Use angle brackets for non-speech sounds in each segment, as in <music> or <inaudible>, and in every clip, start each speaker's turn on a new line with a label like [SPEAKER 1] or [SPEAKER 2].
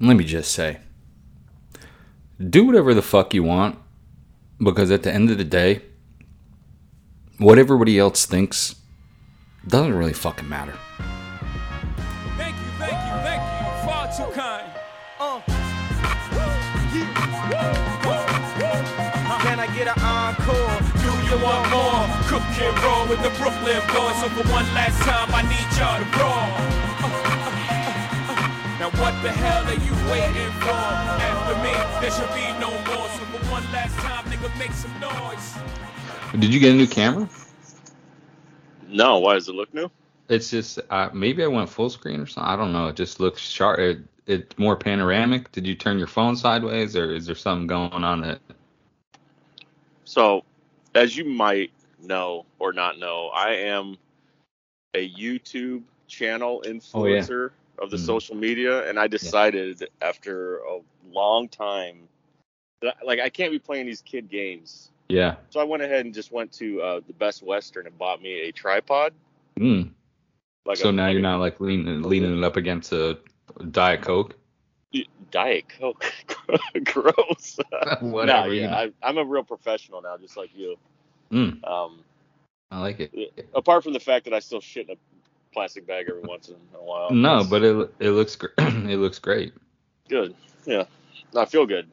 [SPEAKER 1] let me just say do whatever the fuck you want because at the end of the day, what everybody else thinks doesn't really fucking matter.
[SPEAKER 2] Thank you, thank you, thank you. Far too kind. Uh.
[SPEAKER 3] Can I get an encore?
[SPEAKER 2] Do you want more? Cook and roll with the Brooklyn boys. So for one last time, I need y'all to roll. Now what the hell are you waiting for? After me, there should be no more. So for one last time, nigga, make some noise.
[SPEAKER 1] Did you get a new camera?
[SPEAKER 4] No, why does it look new?
[SPEAKER 1] It's just uh, maybe I went full screen or something. I don't know. It just looks sharp. It, it's more panoramic. Did you turn your phone sideways, or is there something going on that?
[SPEAKER 4] So, as you might know or not know, I am a YouTube channel
[SPEAKER 1] Oh, yeah.
[SPEAKER 4] Of the
[SPEAKER 1] Mhm.
[SPEAKER 4] social media, and I decided after a long time that like I can't be playing these kid games.
[SPEAKER 1] Yeah.
[SPEAKER 4] So I went ahead and just went to uh, the Best Western and bought me a tripod.
[SPEAKER 1] Mm.
[SPEAKER 4] Like
[SPEAKER 1] So
[SPEAKER 4] a,
[SPEAKER 1] now
[SPEAKER 4] like
[SPEAKER 1] you're
[SPEAKER 4] a
[SPEAKER 1] not like leaning leaning it up against a Diet Coke.
[SPEAKER 4] Diet Coke. <laughs> Gross. <laughs>
[SPEAKER 1] Whatever.
[SPEAKER 4] no, yeah. I, I'm a real professional now, just like you.
[SPEAKER 1] Mm,
[SPEAKER 4] Um,
[SPEAKER 1] I like it.
[SPEAKER 4] apart from the fact that I still shit in a plastic bag every once in a while.
[SPEAKER 1] No, but it it looks gr- <clears throat> it looks great.
[SPEAKER 4] good. Yeah, I feel good.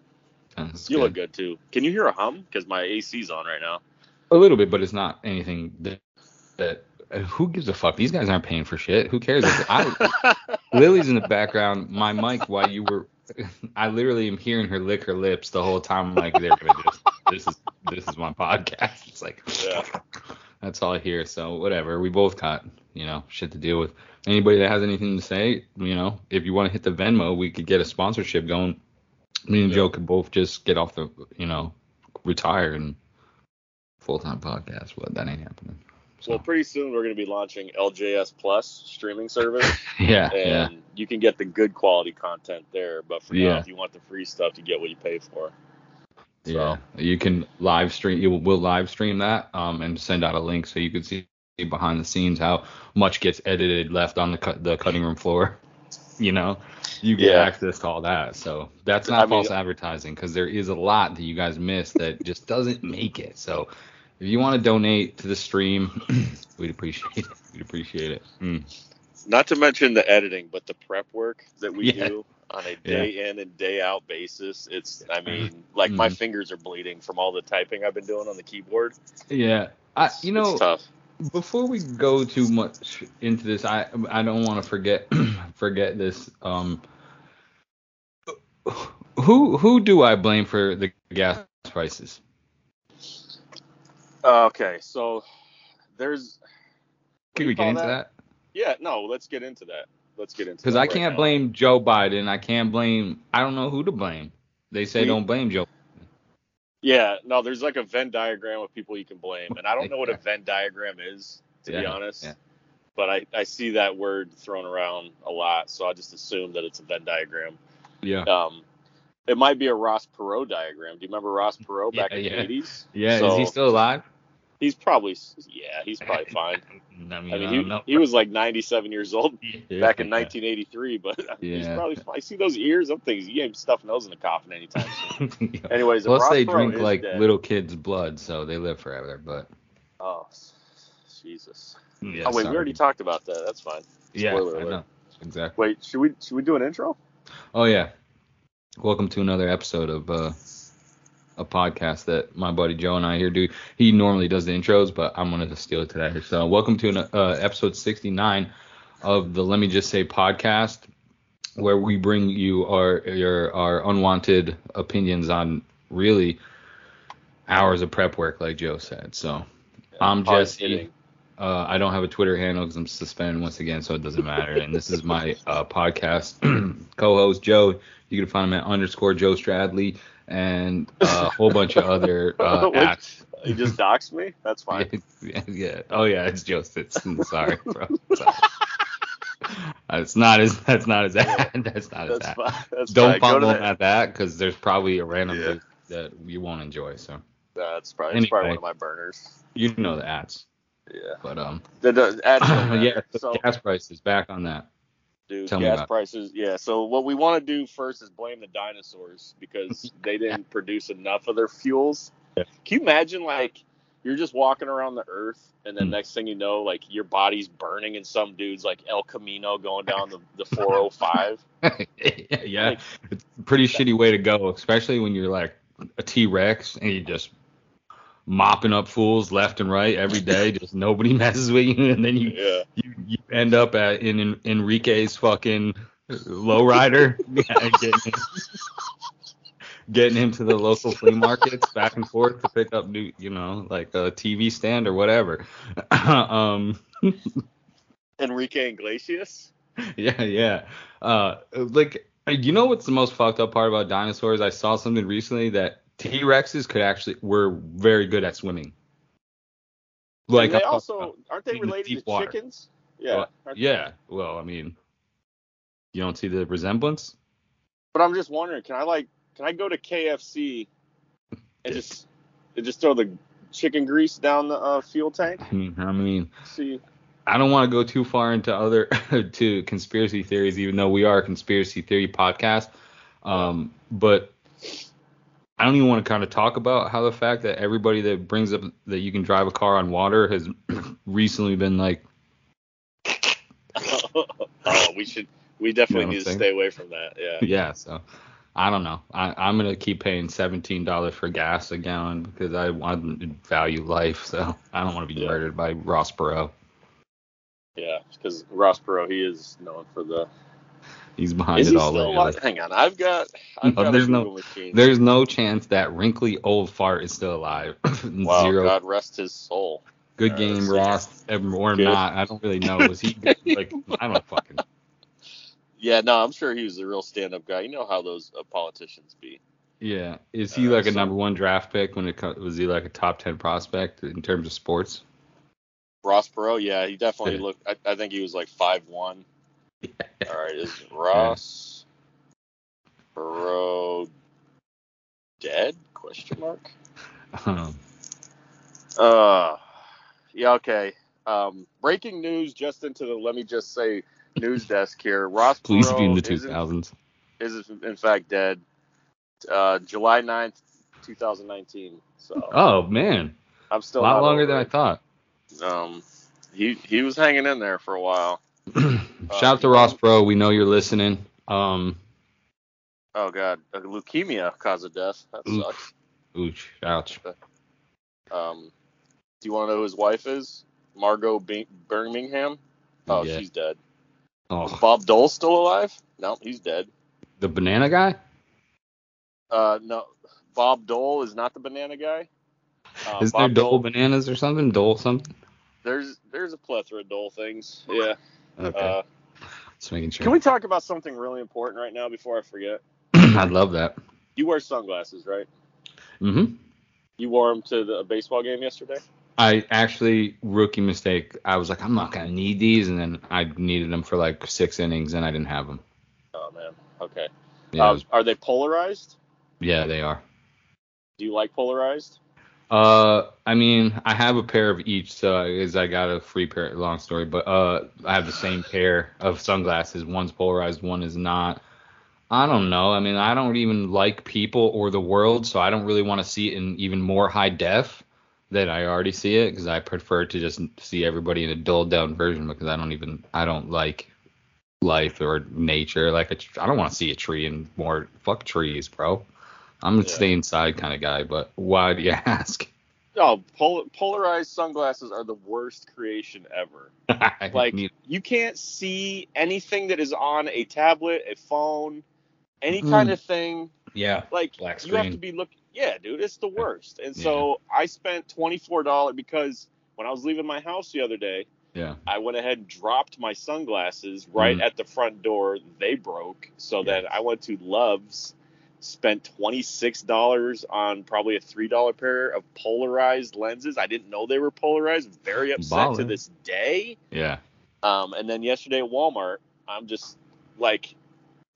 [SPEAKER 1] That's
[SPEAKER 4] You look good too. Can you hear a hum? Because my AC's on right now.
[SPEAKER 1] A little bit, but it's not anything that, that uh, who gives a fuck? These guys aren't paying for shit. Who cares? I, <laughs> Lily's in the background. My mic, while you were, <laughs> I literally am hearing her lick her lips the whole time. I'm like, they're gonna just, this is this is my podcast. It's like,
[SPEAKER 4] Yeah. <laughs>
[SPEAKER 1] that's all I hear. So whatever. We both got you know shit to deal with. Anybody that has anything to say, you know, if you want to hit the Venmo, we could get a sponsorship going. Me and
[SPEAKER 4] Yeah.
[SPEAKER 1] Joe could both just get off the, you know, retire and full time podcast, but that ain't happening. So,
[SPEAKER 4] Well, pretty soon we're going to be launching LJS Plus streaming service, <laughs>
[SPEAKER 1] yeah,
[SPEAKER 4] and
[SPEAKER 1] yeah,
[SPEAKER 4] you can get the good quality content there. But for
[SPEAKER 1] Yeah.
[SPEAKER 4] now, if you want the free stuff, you get what you pay for. So,
[SPEAKER 1] yeah. You can live stream. You will live stream that, um, and send out a link so you can see behind the scenes how much gets edited left on the cut the cutting room floor. <laughs> You know, you get
[SPEAKER 4] Yeah.
[SPEAKER 1] access to all that. So that's
[SPEAKER 4] I
[SPEAKER 1] not
[SPEAKER 4] mean-
[SPEAKER 1] false advertising because there is a lot that you guys miss that just doesn't make it. So if you want to donate to the stream, <clears throat> we'd appreciate it. We'd appreciate it. Mm.
[SPEAKER 4] Not to mention the editing, but the prep work that we <laughs>
[SPEAKER 1] Yeah.
[SPEAKER 4] do on a day in and day out basis. It's, I mean, like my
[SPEAKER 1] Mhm.
[SPEAKER 4] fingers are bleeding from all the typing I've been doing on the keyboard.
[SPEAKER 1] Yeah, I
[SPEAKER 4] It's-
[SPEAKER 1] you know
[SPEAKER 4] it's tough.
[SPEAKER 1] Before we go too much into this, I I don't want to forget <clears throat> forget this. Um, who who do I blame for the gas prices?
[SPEAKER 4] Okay, so there's.
[SPEAKER 1] Can we get into that?
[SPEAKER 4] Yeah, no, let's get into that. Let's get into
[SPEAKER 1] Because I
[SPEAKER 4] right
[SPEAKER 1] can't
[SPEAKER 4] now.
[SPEAKER 1] blame Joe Biden. I can't blame. I don't know who to blame. They say
[SPEAKER 4] We-
[SPEAKER 1] don't blame Joe.
[SPEAKER 4] Yeah, no, there's like a Venn diagram of people you can blame, and I don't know what a Venn diagram is, to be honest.
[SPEAKER 1] yeah.
[SPEAKER 4] But I, I see that word thrown around a lot, so I just assume that it's a Venn diagram.
[SPEAKER 1] Yeah.
[SPEAKER 4] Um, it might be a Ross Perot diagram. Do you remember Ross Perot back
[SPEAKER 1] Yeah,
[SPEAKER 4] in
[SPEAKER 1] yeah.
[SPEAKER 4] the 80s?
[SPEAKER 1] Yeah.
[SPEAKER 4] So
[SPEAKER 1] is he still alive?
[SPEAKER 4] He's probably, yeah, he's probably <laughs> fine.
[SPEAKER 1] I mean,
[SPEAKER 4] I mean, he,
[SPEAKER 1] know.
[SPEAKER 4] he was like 97 years old <laughs>
[SPEAKER 1] Yeah.
[SPEAKER 4] back in 1983, but mean, <laughs> he's probably fine. I see those ears. I'm thinking he ain't stuffing those in a coffin anytime soon.
[SPEAKER 1] Yeah.
[SPEAKER 4] Anyways,
[SPEAKER 1] Plus, they drink like
[SPEAKER 4] dead-
[SPEAKER 1] little kids' blood, so they live forever. But
[SPEAKER 4] Oh, Jesus.
[SPEAKER 1] yeah,
[SPEAKER 4] oh wait,
[SPEAKER 1] sorry.
[SPEAKER 4] we already talked about that. That's fine.
[SPEAKER 1] Yeah,
[SPEAKER 4] Spoiler
[SPEAKER 1] I
[SPEAKER 4] alert.
[SPEAKER 1] know. Exactly.
[SPEAKER 4] Wait, should we should we do an intro?
[SPEAKER 1] Oh yeah. Welcome to another episode of uh, a podcast that my buddy Joe and I here do. He normally does the intros, but I'm gonna steal it today. So welcome to an, uh, episode 69 of the Let Me Just Say podcast, where we bring you our your our unwanted opinions on really hours of prep work, like Joe said. So I'm
[SPEAKER 4] Hard
[SPEAKER 1] Jesse. Uh, I don't have a Twitter handle because I'm suspended once again, so it doesn't matter. and this is my uh, podcast <clears throat> co-host Joe. You can find him at underscore Joe Stradley and a whole bunch of other <laughs> uh, apps.
[SPEAKER 4] You just doxed me. That's fine. <laughs>
[SPEAKER 1] yeah, yeah. Oh yeah, it's Joe Sitson. Sorry, bro. Sorry. It's not <laughs> his. That's not his ad. That's not his
[SPEAKER 4] That's
[SPEAKER 1] ad.
[SPEAKER 4] That's
[SPEAKER 1] Don't follow him at that because there's probably a random
[SPEAKER 4] Yeah.
[SPEAKER 1] that you won't enjoy. So
[SPEAKER 4] That's probably, that's probably one of my burners.
[SPEAKER 1] you know the ads.
[SPEAKER 4] Yeah.
[SPEAKER 1] But um,
[SPEAKER 4] The, the ad <coughs>
[SPEAKER 1] yeah, the
[SPEAKER 4] So
[SPEAKER 1] gas prices back on that.
[SPEAKER 4] Dude,
[SPEAKER 1] Tell
[SPEAKER 4] gas prices. Yeah. So what we want to do first is blame the dinosaurs because <laughs> they didn't produce enough of their fuels.
[SPEAKER 1] Yeah.
[SPEAKER 4] Can you imagine like you're just walking around the earth and then
[SPEAKER 1] Hmm.
[SPEAKER 4] next thing you know, like your body's burning and some dude's like El Camino going down the, the 405. <laughs>
[SPEAKER 1] yeah,
[SPEAKER 4] Like-
[SPEAKER 1] it's a pretty shitty way to go, especially when you're like a T Rex and you just mopping up fools left and right every day. <laughs> just nobody <laughs> messes with you, and then you
[SPEAKER 4] yeah.
[SPEAKER 1] you, you end up at in, in Enrique's fucking lowrider, <laughs> yeah, getting, him, getting him to the local flea markets back and forth to pick up new, you know, like a TV stand or whatever. <clears throat> um,
[SPEAKER 4] Enrique Iglesias.
[SPEAKER 1] yeah, yeah. Uh, like, you know what's the most fucked up part about dinosaurs? I saw something recently that T Rexes could actually were very good at swimming. Like,
[SPEAKER 4] and they also aren't they related to chickens? Yeah.
[SPEAKER 1] Well, yeah. Well, I mean, you don't see the resemblance.
[SPEAKER 4] But I'm just wondering, can I like can I go to KFC and just and just throw the chicken grease down the uh, fuel tank?
[SPEAKER 1] I mean, I mean,
[SPEAKER 4] See,
[SPEAKER 1] I don't want to go too far into other <laughs> to conspiracy theories, even though we are a conspiracy theory podcast. Um, but I don't even want to kind of talk about how the fact that everybody that brings up that you can drive a car on water has <clears throat> recently been like, <laughs>
[SPEAKER 4] oh, we should we definitely
[SPEAKER 1] You know
[SPEAKER 4] need to stay away from that. Yeah. <laughs>
[SPEAKER 1] yeah. So I don't know. I, I'm gonna keep paying seventeen dollars for gas a gallon because I want to value life. So <laughs> I don't want to be
[SPEAKER 4] Yeah.
[SPEAKER 1] murdered by Ross Perot.
[SPEAKER 4] Yeah, because Ross Perot, he is known for the.
[SPEAKER 1] He's behind
[SPEAKER 4] Is
[SPEAKER 1] it
[SPEAKER 4] he
[SPEAKER 1] all.
[SPEAKER 4] still alive? Hang on, I've got. I've
[SPEAKER 1] No,
[SPEAKER 4] got
[SPEAKER 1] there's no-
[SPEAKER 4] machine.
[SPEAKER 1] There's no chance that wrinkly old fart is still alive. <laughs>
[SPEAKER 4] wow,
[SPEAKER 1] Zero.
[SPEAKER 4] God rest his soul.
[SPEAKER 1] Good
[SPEAKER 4] Uh,
[SPEAKER 1] game. Ross, or
[SPEAKER 4] Good.
[SPEAKER 1] not. I don't really know. Was he good? <laughs> like? I don't fucking.
[SPEAKER 4] Yeah, no, I'm sure he was a real stand-up guy. You know how those uh, politicians be.
[SPEAKER 1] Yeah. Is he
[SPEAKER 4] Uh,
[SPEAKER 1] like a number one draft pick when it co- was he like a top ten prospect in terms of sports?
[SPEAKER 4] Ross Perot, yeah, he definitely looked. I, I think he was like five one. All right, is <laughs> Ross Perot dead? Question mark.
[SPEAKER 1] Um,
[SPEAKER 4] Uh, yeah, okay. Um, breaking news just into the let me just say news <laughs> desk here. Ross
[SPEAKER 1] please
[SPEAKER 4] Perot
[SPEAKER 1] be in the 2000s.
[SPEAKER 4] is in fact dead. Uh, July 9th, 2019. So
[SPEAKER 1] Oh man,
[SPEAKER 4] I'm still
[SPEAKER 1] a
[SPEAKER 4] lot
[SPEAKER 1] longer than I thought.
[SPEAKER 4] Um, he he was hanging in there for a while. <clears throat>
[SPEAKER 1] Shout out to Ross Bro. We know you're listening. Um,
[SPEAKER 4] Oh god, uh, leukemia cause of death. That
[SPEAKER 1] Oof.
[SPEAKER 4] sucks.
[SPEAKER 1] ooch, ouch.
[SPEAKER 4] Um, do you want to know who his wife is? Margot Bing- Birmingham. Oh,
[SPEAKER 1] Yeah.
[SPEAKER 4] she's dead. Is
[SPEAKER 1] Oh,
[SPEAKER 4] Bob Dole still alive? No, he's dead.
[SPEAKER 1] the banana guy.
[SPEAKER 4] Uh, no, Bob Dole is not the banana guy. Uh,
[SPEAKER 1] Is there
[SPEAKER 4] Bob
[SPEAKER 1] Dole bananas or something? Dole something?
[SPEAKER 4] There's there's a plethora of Dole things. Yeah.
[SPEAKER 1] Okay,
[SPEAKER 4] Uh,
[SPEAKER 1] just making sure.
[SPEAKER 4] can we talk about something really important right now before I forget? <clears throat>
[SPEAKER 1] I'd love that.
[SPEAKER 4] You wear sunglasses, right?
[SPEAKER 1] Mm-hmm.
[SPEAKER 4] You wore them to the baseball game yesterday.
[SPEAKER 1] I actually rookie mistake. I was like, I'm not gonna need these, and then I needed them for like six innings, and I didn't have them.
[SPEAKER 4] Oh man. Okay.
[SPEAKER 1] Yeah,
[SPEAKER 4] Um,
[SPEAKER 1] was-
[SPEAKER 4] are they polarized?
[SPEAKER 1] yeah, they are.
[SPEAKER 4] Do you like polarized?
[SPEAKER 1] Uh, I mean, I have a pair of each, so is I got a free pair. Long story, but uh, I have the same pair of sunglasses. One's polarized, one is not. I don't know. I mean, I don't even like people or the world, so I don't really want to see it in even more high def than I already see it because I prefer to just see everybody in a dulled down version because I don't even I don't like life or nature. Like I don't want to see a tree and more fuck trees, bro. I'm a
[SPEAKER 4] Yeah.
[SPEAKER 1] stay inside kind of guy, but why do you <laughs> ask?
[SPEAKER 4] No, pol- polarized sunglasses are the worst creation ever. <laughs> Like
[SPEAKER 1] need-
[SPEAKER 4] you can't see anything that is on a tablet, a phone, any
[SPEAKER 1] Mhm.
[SPEAKER 4] kind of thing.
[SPEAKER 1] yeah,
[SPEAKER 4] Like you have to be looking. Yeah, dude, it's the worst. And so I spent twenty four dollars because when I was leaving my house the other day,
[SPEAKER 1] yeah.
[SPEAKER 4] I went ahead and dropped my sunglasses right
[SPEAKER 1] Mhm.
[SPEAKER 4] at the front door. They broke, so
[SPEAKER 1] Yeah.
[SPEAKER 4] then I went to Love's, spent twenty six dollars on probably a three dollar pair of polarized lenses. I didn't know they were polarized. Very upset to this day.
[SPEAKER 1] Yeah.
[SPEAKER 4] Um, and then yesterday at Walmart, I'm just like,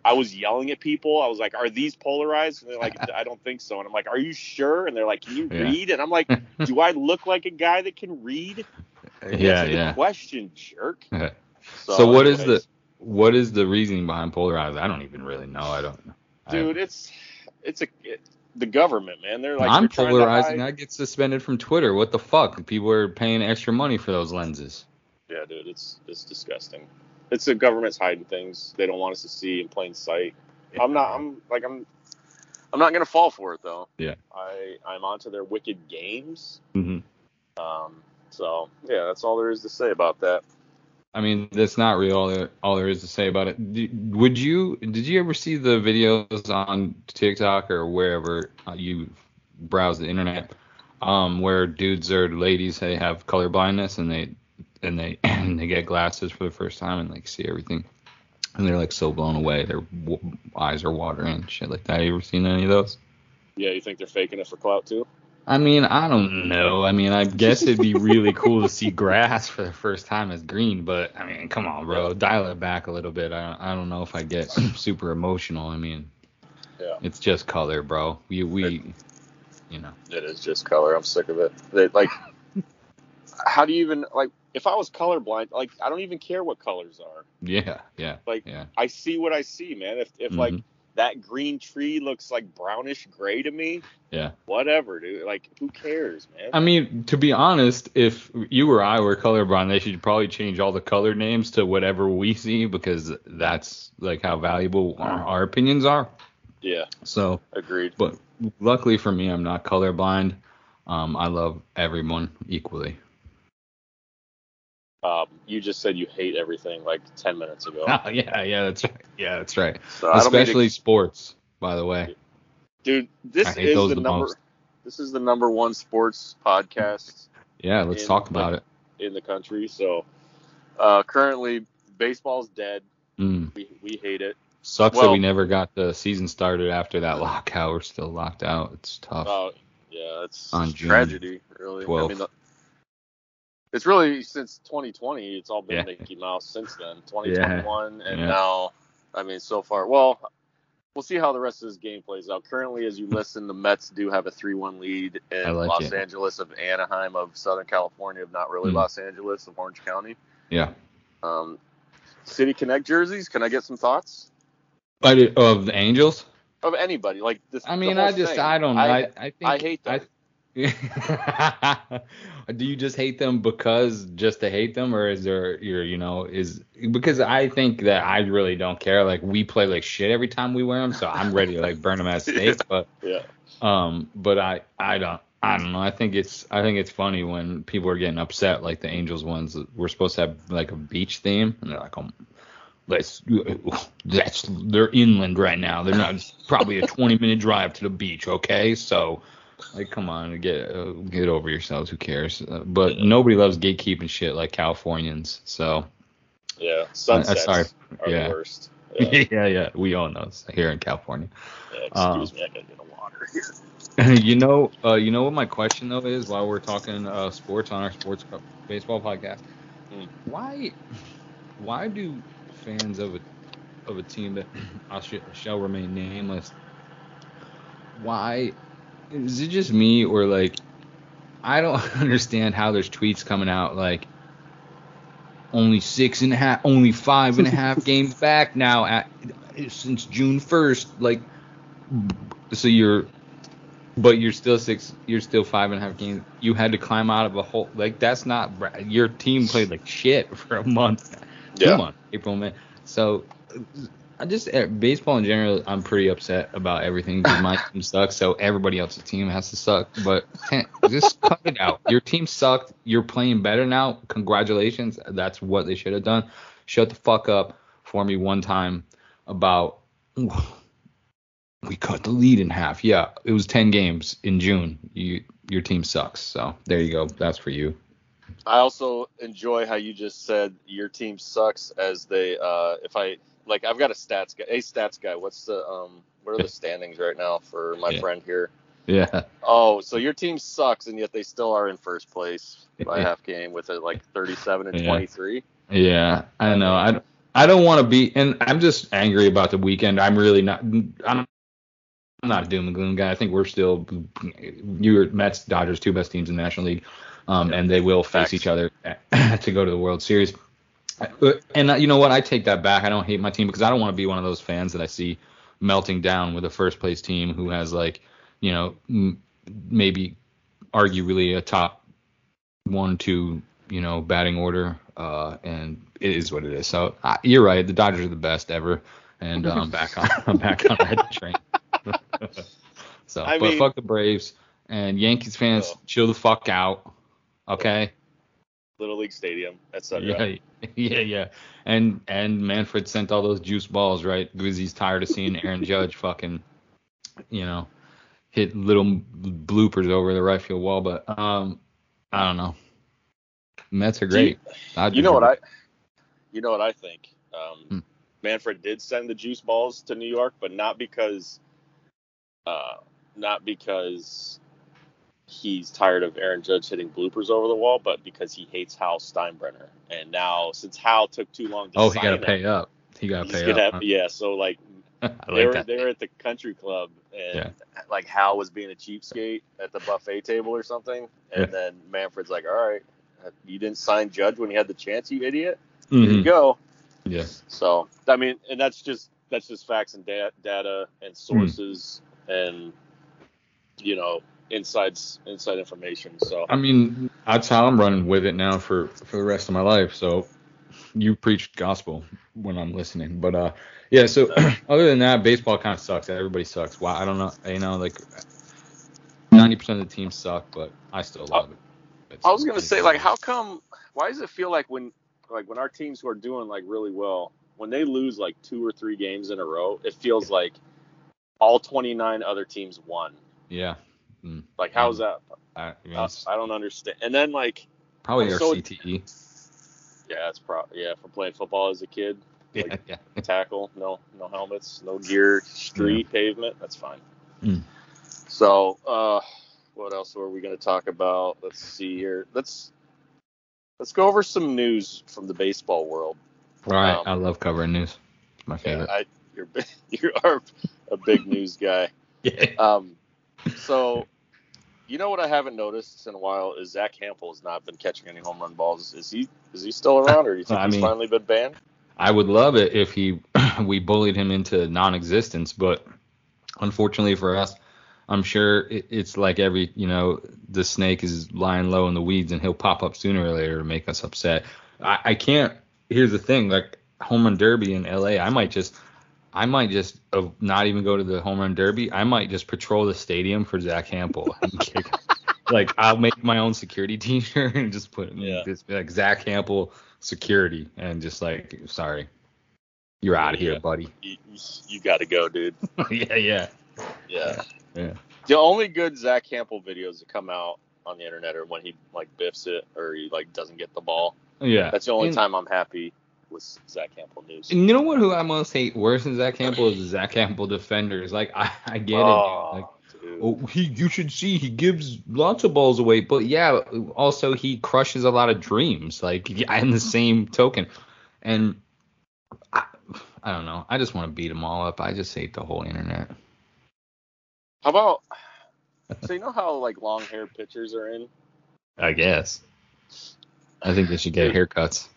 [SPEAKER 4] I was yelling at people. I was like, "Are these polarized?" And they're like, <laughs> "I don't think so." And I'm like, "Are you sure?" And they're like, "Can you
[SPEAKER 1] Yeah.
[SPEAKER 4] read?" And I'm like, <laughs> "Do I look like a guy that can read?"
[SPEAKER 1] Yeah, yeah.
[SPEAKER 4] question, jerk. <laughs>
[SPEAKER 1] So, what is the
[SPEAKER 4] anyways,
[SPEAKER 1] what is the reasoning behind polarized? I don't even really know. I don't. I-
[SPEAKER 4] Dude, it's it's a it, the government, man. They're like
[SPEAKER 1] I'm
[SPEAKER 4] they're
[SPEAKER 1] polarizing. I get suspended from Twitter. What the fuck? People are paying extra money for those lenses.
[SPEAKER 4] Yeah, dude, it's it's disgusting. It's the government's hiding things they don't want us to see in plain sight. I'm not. I'm like I'm. I'm not gonna fall for it though.
[SPEAKER 1] Yeah.
[SPEAKER 4] I I'm onto their wicked games.
[SPEAKER 1] Mm-hmm.
[SPEAKER 4] Um. So yeah, that's all there is to say about that.
[SPEAKER 1] I mean, that's not really all there, all there is to say about it. Would you? Did you ever see the videos on TikTok or wherever uh, you browse the internet, um, where dudes or ladies they have color blindness and they and they <laughs> and they get glasses for the first time and like see everything, and they're like so blown away, their w- eyes are watering and shit like that. Have you ever seen any of those?
[SPEAKER 4] Yeah, you think they're faking it for clout too?
[SPEAKER 1] I mean, I don't know. I mean, I guess it'd be really cool to see <laughs> grass for the first time as green, but I mean, come on, bro, dial it back a little bit. I I don't know if I get <coughs> super emotional. I mean,
[SPEAKER 4] Yeah.
[SPEAKER 1] it's just color, bro. We we, you know,
[SPEAKER 4] It is just color. I'm sick of it. They like. <laughs> how do you even like? If I was colorblind, like I don't even care what colors are.
[SPEAKER 1] yeah, yeah,
[SPEAKER 4] Like
[SPEAKER 1] yeah.
[SPEAKER 4] I see what I see, man. If if like
[SPEAKER 1] Mhm.
[SPEAKER 4] That green tree looks like brownish gray to me,
[SPEAKER 1] Yeah.
[SPEAKER 4] whatever, dude. Like who cares, man?
[SPEAKER 1] I mean, to be honest, if you or I were colorblind, they should probably change all the color names to whatever we <laughs> see because that's like how valuable our, our opinions are.
[SPEAKER 4] yeah,
[SPEAKER 1] So.
[SPEAKER 4] agreed.
[SPEAKER 1] But luckily for me, I'm not colorblind. Um, I love everyone equally.
[SPEAKER 4] Um, you just said you hate everything like ten minutes ago. <laughs>
[SPEAKER 1] yeah, yeah, that's right. Yeah, that's right.
[SPEAKER 4] So I to-
[SPEAKER 1] Especially sports, by the way.
[SPEAKER 4] dude. This is the
[SPEAKER 1] the
[SPEAKER 4] number.
[SPEAKER 1] most.
[SPEAKER 4] This is the number one sports podcast
[SPEAKER 1] Yeah, let's
[SPEAKER 4] In,
[SPEAKER 1] talk about
[SPEAKER 4] like- in the country. So uh, currently, baseball's dead.
[SPEAKER 1] Mm.
[SPEAKER 4] We we hate it.
[SPEAKER 1] Sucks that we never got the season started after that <laughs> lockout. We're still locked out. It's tough.
[SPEAKER 4] Uh, yeah, it's
[SPEAKER 1] On
[SPEAKER 4] it's
[SPEAKER 1] June
[SPEAKER 4] tragedy, really. I mean, the, it's really since 2020. It's all been
[SPEAKER 1] Yeah.
[SPEAKER 4] Mickey Mouse since then. 2021, and
[SPEAKER 1] Yeah.
[SPEAKER 4] now, I mean, so far. Well, we'll see how the rest of this game plays out. Currently, as you listen, the Mets do have a 3-1 lead in
[SPEAKER 1] like
[SPEAKER 4] Los
[SPEAKER 1] it.
[SPEAKER 4] Angeles of Anaheim of Southern California of not really
[SPEAKER 1] Mm.
[SPEAKER 4] Los Angeles of Orange County.
[SPEAKER 1] yeah.
[SPEAKER 4] Um, City Connect jerseys. Can I get some thoughts
[SPEAKER 1] But of the Angels,
[SPEAKER 4] of anybody? Like this.
[SPEAKER 1] I mean, I just,
[SPEAKER 4] thing.
[SPEAKER 1] I don't know. I, I think
[SPEAKER 4] I hate them. <laughs>
[SPEAKER 1] Do you just hate them because just to hate them, or is there your, you know, is because I think that I really don't care. Like we play like shit every time we wear them, so I'm ready to like burn them at <laughs> stake. But
[SPEAKER 4] yeah.
[SPEAKER 1] um, but I, I don't, I don't know. I think it's, I think it's funny when people are getting upset, like the Angels ones. We're supposed to have like a beach theme, and they're like, um, let's, that's they're inland right now. They're not probably a 20 minute drive to the beach. Okay, so. Like, come on, get uh, get over yourselves. Who cares? Uh, but nobody loves gatekeeping shit like Californians. So
[SPEAKER 4] Yeah. Sunsets
[SPEAKER 1] sorry.
[SPEAKER 4] are
[SPEAKER 1] Yeah.
[SPEAKER 4] the worst. <laughs> Yeah.
[SPEAKER 1] yeah, yeah, we own those here in California.
[SPEAKER 4] Yeah,
[SPEAKER 1] Um,
[SPEAKER 4] excuse me, I gotta get a water here. <laughs>
[SPEAKER 1] you know, uh, you know what my question though is while we're talking uh, sports on our sports baseball podcast.
[SPEAKER 4] Hmm.
[SPEAKER 1] Why, why do fans of a of a team that <clears throat> I sh- shall remain nameless? Why is it just me or like I don't <laughs> understand how there's tweets coming out like only six and a half, only five and a half <laughs> games back now at since June first. Like, so you're, but you're still six, you're still five and a half games. You had to climb out of a hole. Like that's not your team played like shit <laughs> for a month, two
[SPEAKER 4] Yeah.
[SPEAKER 1] months, April, May. So. I just eh, baseball in general. I'm pretty upset about everything my <laughs> team sucks, so everybody else's team has to suck. But ten, just cut it out. Your team sucked. You're playing better now. Congratulations. That's what they should have done. Shut the fuck up for me one time about we cut the lead in half. Yeah, it was ten games in June. You your team sucks. So there you go. That's for you.
[SPEAKER 4] I also enjoy how you just said your team sucks as they uh if I like I've got a stats guy a stats guy. What's the um what are the <laughs> standings right now for my
[SPEAKER 1] Yeah.
[SPEAKER 4] friend here?
[SPEAKER 1] Yeah.
[SPEAKER 4] Oh, so your team sucks and yet they still are in first place by half game with a, like 37 and
[SPEAKER 1] Yeah.
[SPEAKER 4] 23.
[SPEAKER 1] Yeah, I know. I don't- I don't want to be, and I'm just angry about the weekend. I'm really not. I'm, I'm not a doom and gloom guy. I think we're still you're Mets, Dodgers, two best teams in the National League, um, and they will face
[SPEAKER 4] Facts.
[SPEAKER 1] each other <clears throat> to go to the World Series. Uh, And uh, you know what? I take that back. I don't hate my team because I don't want to be one of those fans that I see melting down with a first place team who has like, you know, m- maybe arguably a top one, two, you know, batting order. Uh, and it is what it is. So uh, you're right. The Dodgers are the best ever, and uh, I'm back on. I'm back on that train. <laughs> so,
[SPEAKER 4] I
[SPEAKER 1] but
[SPEAKER 4] mean-
[SPEAKER 1] fuck the Braves and Yankees fans,
[SPEAKER 4] Oh.
[SPEAKER 1] chill the fuck out. Okay.
[SPEAKER 4] Little League Stadium, etc.
[SPEAKER 1] Yeah, <laughs> yeah, yeah. And and Manfred sent all those juice balls, right? Because he's tired of seeing Aaron Judge fucking, you know, hit little bloopers over the right field wall. But um, I don't know. Mets are
[SPEAKER 4] Do you-
[SPEAKER 1] great.
[SPEAKER 4] You know what I, you know what I think. Um,
[SPEAKER 1] Hmm.
[SPEAKER 4] Manfred did send the juice balls to New York, but not because, uh, not because he's tired of Aaron Judge hitting bloopers over the wall, but because he hates Hal Steinbrenner. And now, since Hal took too long to
[SPEAKER 1] Oh, he got to pay up. He got to pay up.
[SPEAKER 4] have, yeah. So like <laughs>
[SPEAKER 1] huh?
[SPEAKER 4] They
[SPEAKER 1] like
[SPEAKER 4] were
[SPEAKER 1] that.
[SPEAKER 4] they were at the country club and
[SPEAKER 1] Yeah.
[SPEAKER 4] like Hal was being a cheapskate at the buffet table or something, and
[SPEAKER 1] Yeah.
[SPEAKER 4] then Manfred's like, "All right, you didn't sign Judge when you had the chance, you idiot. Here you
[SPEAKER 1] Mhm.
[SPEAKER 4] go."
[SPEAKER 1] Yeah.
[SPEAKER 4] So I mean, and that's just that's just facts and da- data
[SPEAKER 1] Hmm.
[SPEAKER 4] and sources and you know insides inside information. So
[SPEAKER 1] I mean, that's how I'm running with it now for for the rest of my life. So you preach gospel when I'm listening. But uh, yeah. So <clears throat> other than that, baseball kind of sucks. Everybody sucks. Wow. I don't know. You know, like 90% of the teams suck, but I still love it. It's-
[SPEAKER 4] I was gonna say like, how come? Why does it feel like when like when our teams who are doing like really well, when they lose like two or three games in a row, it feels like all 29 other teams won.
[SPEAKER 1] Yeah.
[SPEAKER 4] Like how's that?
[SPEAKER 1] I, mean,
[SPEAKER 4] Uh, I don't understand. And then like,
[SPEAKER 1] probably
[SPEAKER 4] I'm
[SPEAKER 1] our
[SPEAKER 4] so-
[SPEAKER 1] CTE.
[SPEAKER 4] yeah, that's pro. Yeah, for playing football as a kid, <laughs>
[SPEAKER 1] Yeah.
[SPEAKER 4] like-
[SPEAKER 1] yeah.
[SPEAKER 4] tackle, no, no helmets, no gear, street pavement. That's fine.
[SPEAKER 1] Mm.
[SPEAKER 4] So, uh, what else were we going to talk about? Let's see here. Let's let's go over some news from the baseball world.
[SPEAKER 1] Right.
[SPEAKER 4] Um,
[SPEAKER 1] I love covering news. It's my
[SPEAKER 4] Yeah,
[SPEAKER 1] favorite.
[SPEAKER 4] I, you're <laughs> you are a big news guy. <laughs>
[SPEAKER 1] Yeah.
[SPEAKER 4] Um, so, you know what I haven't noticed in a while is Zack Hample has not been catching any home run balls. Is he is he still around, or do you think
[SPEAKER 1] I
[SPEAKER 4] he's
[SPEAKER 1] mean-
[SPEAKER 4] finally been banned?
[SPEAKER 1] I would love it if he <clears throat> we bullied him into non-existence, but unfortunately for us, I'm sure it, it's like every you know the snake is lying low in the weeds and he'll pop up sooner or later to make us upset. I, I can't. Here's the thing, like home run derby in LA, I might just. I might just uh, not even go to the home run derby. I might just patrol the stadium for Zach <laughs> kick- like I'll make my own security <laughs> T-shirt and just put
[SPEAKER 4] Yeah.
[SPEAKER 1] be like Zack Hample security and just like sorry you're out of here
[SPEAKER 4] Yeah.
[SPEAKER 1] buddy
[SPEAKER 4] You, you got to go, dude. <laughs>
[SPEAKER 1] yeah yeah
[SPEAKER 4] Yeah.
[SPEAKER 1] yeah
[SPEAKER 4] The only good Zack Hample videos that come out on the internet are when he like biffs it or he like doesn't get the ball.
[SPEAKER 1] yeah
[SPEAKER 4] That's the only
[SPEAKER 1] And-
[SPEAKER 4] time I'm happy with Zack Hample news.
[SPEAKER 1] and you know what who I must hate worse than Zack Hample is Zack Hample defenders. Like I, I get it.
[SPEAKER 4] Oh,
[SPEAKER 1] dude. like oh he you should see he gives lots of balls away but yeah also he crushes a lot of dreams like in the same token. And I, I don't know. I just want to beat them all up. I just hate the whole internet.
[SPEAKER 4] How about so you know how like long hair pitchers are in?
[SPEAKER 1] I guess. I think they should get haircuts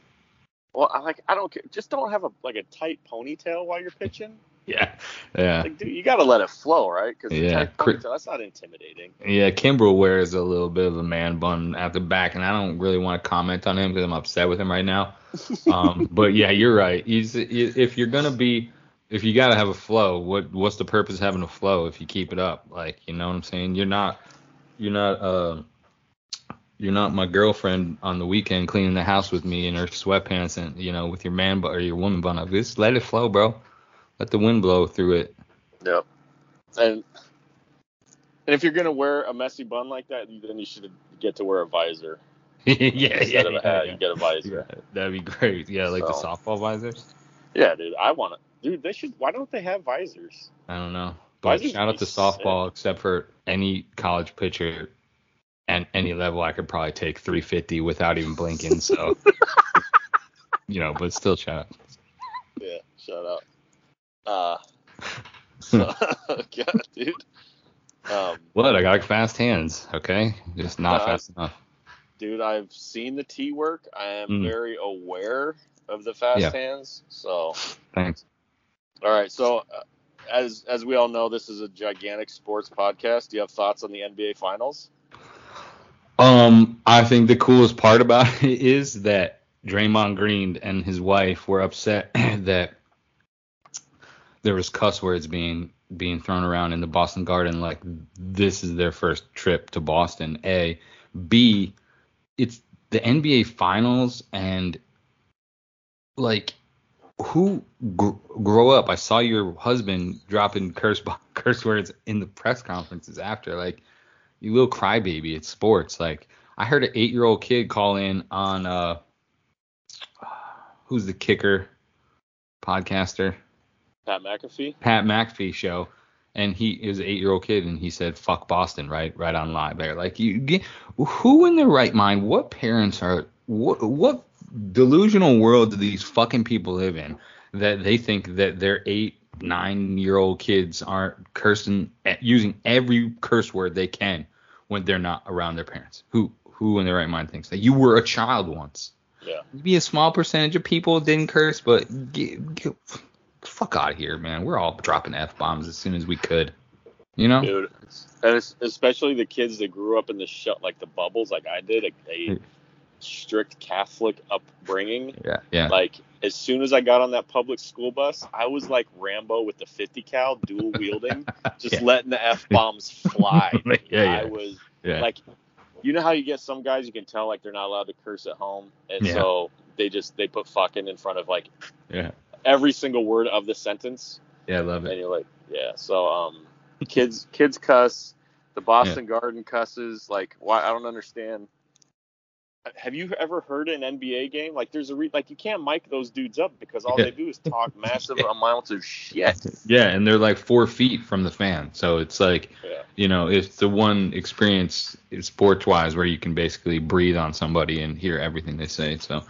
[SPEAKER 4] Well, I like I don't care. Just don't have a like a tight ponytail while you're pitching.
[SPEAKER 1] yeah yeah
[SPEAKER 4] Like, dude, you got to let it flow, right? Because
[SPEAKER 1] Yeah,
[SPEAKER 4] ponytail, that's not intimidating.
[SPEAKER 1] Yeah, Kimbrel wears a little bit of a man bun at the back, and I don't really want to comment on him because I'm upset with him right now. <laughs> Um, but yeah, you're right. He's if you're gonna be, if you gotta have a flow, what what's the purpose of having a flow if you keep it up? Like, you know what I'm saying? You're not, you're not, uh, you're not my girlfriend on the weekend cleaning the house with me in her sweatpants and you know with your man bun or your woman bun up. Just let it flow, bro. Let the wind blow through it.
[SPEAKER 4] Yep. And and if you're gonna wear a messy bun like that, then you should get to wear a visor <laughs>
[SPEAKER 1] yeah, yeah,
[SPEAKER 4] of a hat.
[SPEAKER 1] yeah.
[SPEAKER 4] You get a visor.
[SPEAKER 1] Yeah, that'd be great. Yeah, like the softball visors.
[SPEAKER 4] Yeah, dude. I want to. Dude, they should. Why don't they have visors?
[SPEAKER 1] I don't know. But
[SPEAKER 4] does
[SPEAKER 1] shout out to softball, except for any college pitcher and any level, I could probably take 350 without even blinking. So, <laughs> you know, but still shout out.
[SPEAKER 4] Yeah. Shout out. Uh. <laughs> So, <laughs> God, dude. Um,
[SPEAKER 1] What? I got fast hands. Okay, just not
[SPEAKER 4] Uh,
[SPEAKER 1] fast enough.
[SPEAKER 4] dude, I've seen the T work. I am
[SPEAKER 1] Mm.
[SPEAKER 4] very aware of the fast
[SPEAKER 1] Yeah.
[SPEAKER 4] hands. So,
[SPEAKER 1] Thanks.
[SPEAKER 4] all right. So, uh, as as we all know, this is a gigantic sports podcast. Do you have thoughts on the NBA Finals?
[SPEAKER 1] Um, I think the coolest part about <laughs> it is that Draymond Green and his wife were upset <clears throat> that there was cuss words being being thrown around in the Boston Garden. Like this is their first trip to Boston. A, B, it's the NBA Finals and like who gr- grow up. I saw your husband dropping curse <laughs> curse words in the press conferences after. Like you little crybaby. It's sports. Like I heard an eight year old kid call in on uh who's the kicker podcaster
[SPEAKER 4] Pat McAfee.
[SPEAKER 1] Pat McAfee show, and he is an eight year old kid, and he said "fuck Boston" right right on live there. Like you, get, who in their right mind? What parents are? What what delusional world do these fucking people live in that they think that their eight nine year old kids aren't cursing using every curse word they can when they're not around their parents? Who who in their right mind thinks that you were a child once?
[SPEAKER 4] Yeah.
[SPEAKER 1] Maybe a small percentage of people didn't curse, but get, get, fuck out of here, man. We're all dropping f bombs as soon as we could. You know?
[SPEAKER 4] dude. And especially the kids that grew up in the shut like the bubbles, like I did, a, a strict Catholic upbringing.
[SPEAKER 1] Yeah, yeah.
[SPEAKER 4] Like as soon as I got on that public school bus, I was like Rambo with the 50 cal, dual wielding, <laughs> just
[SPEAKER 1] Yeah.
[SPEAKER 4] letting the f bombs fly. <laughs>
[SPEAKER 1] Yeah, yeah.
[SPEAKER 4] I was
[SPEAKER 1] yeah.
[SPEAKER 4] like, you know how you get some guys you can tell like they're not allowed to curse at home, and so they just they put fucking in front of like
[SPEAKER 1] yeah.
[SPEAKER 4] every single word of the sentence.
[SPEAKER 1] Yeah, I love it.
[SPEAKER 4] and you're like, yeah. So um, kids kids cuss. The Boston Garden cusses. Like, why? I don't understand. Have you ever heard an NBA game? Like, there's a re- like you can't mic those dudes up because all
[SPEAKER 1] Yeah.
[SPEAKER 4] they do is talk <laughs> massive amounts of shit.
[SPEAKER 1] Yeah, and they're like four feet from the fan, so it's like
[SPEAKER 4] Yeah.
[SPEAKER 1] you know, it's the one experience sports wise where you can basically breathe on somebody and hear everything they say. So,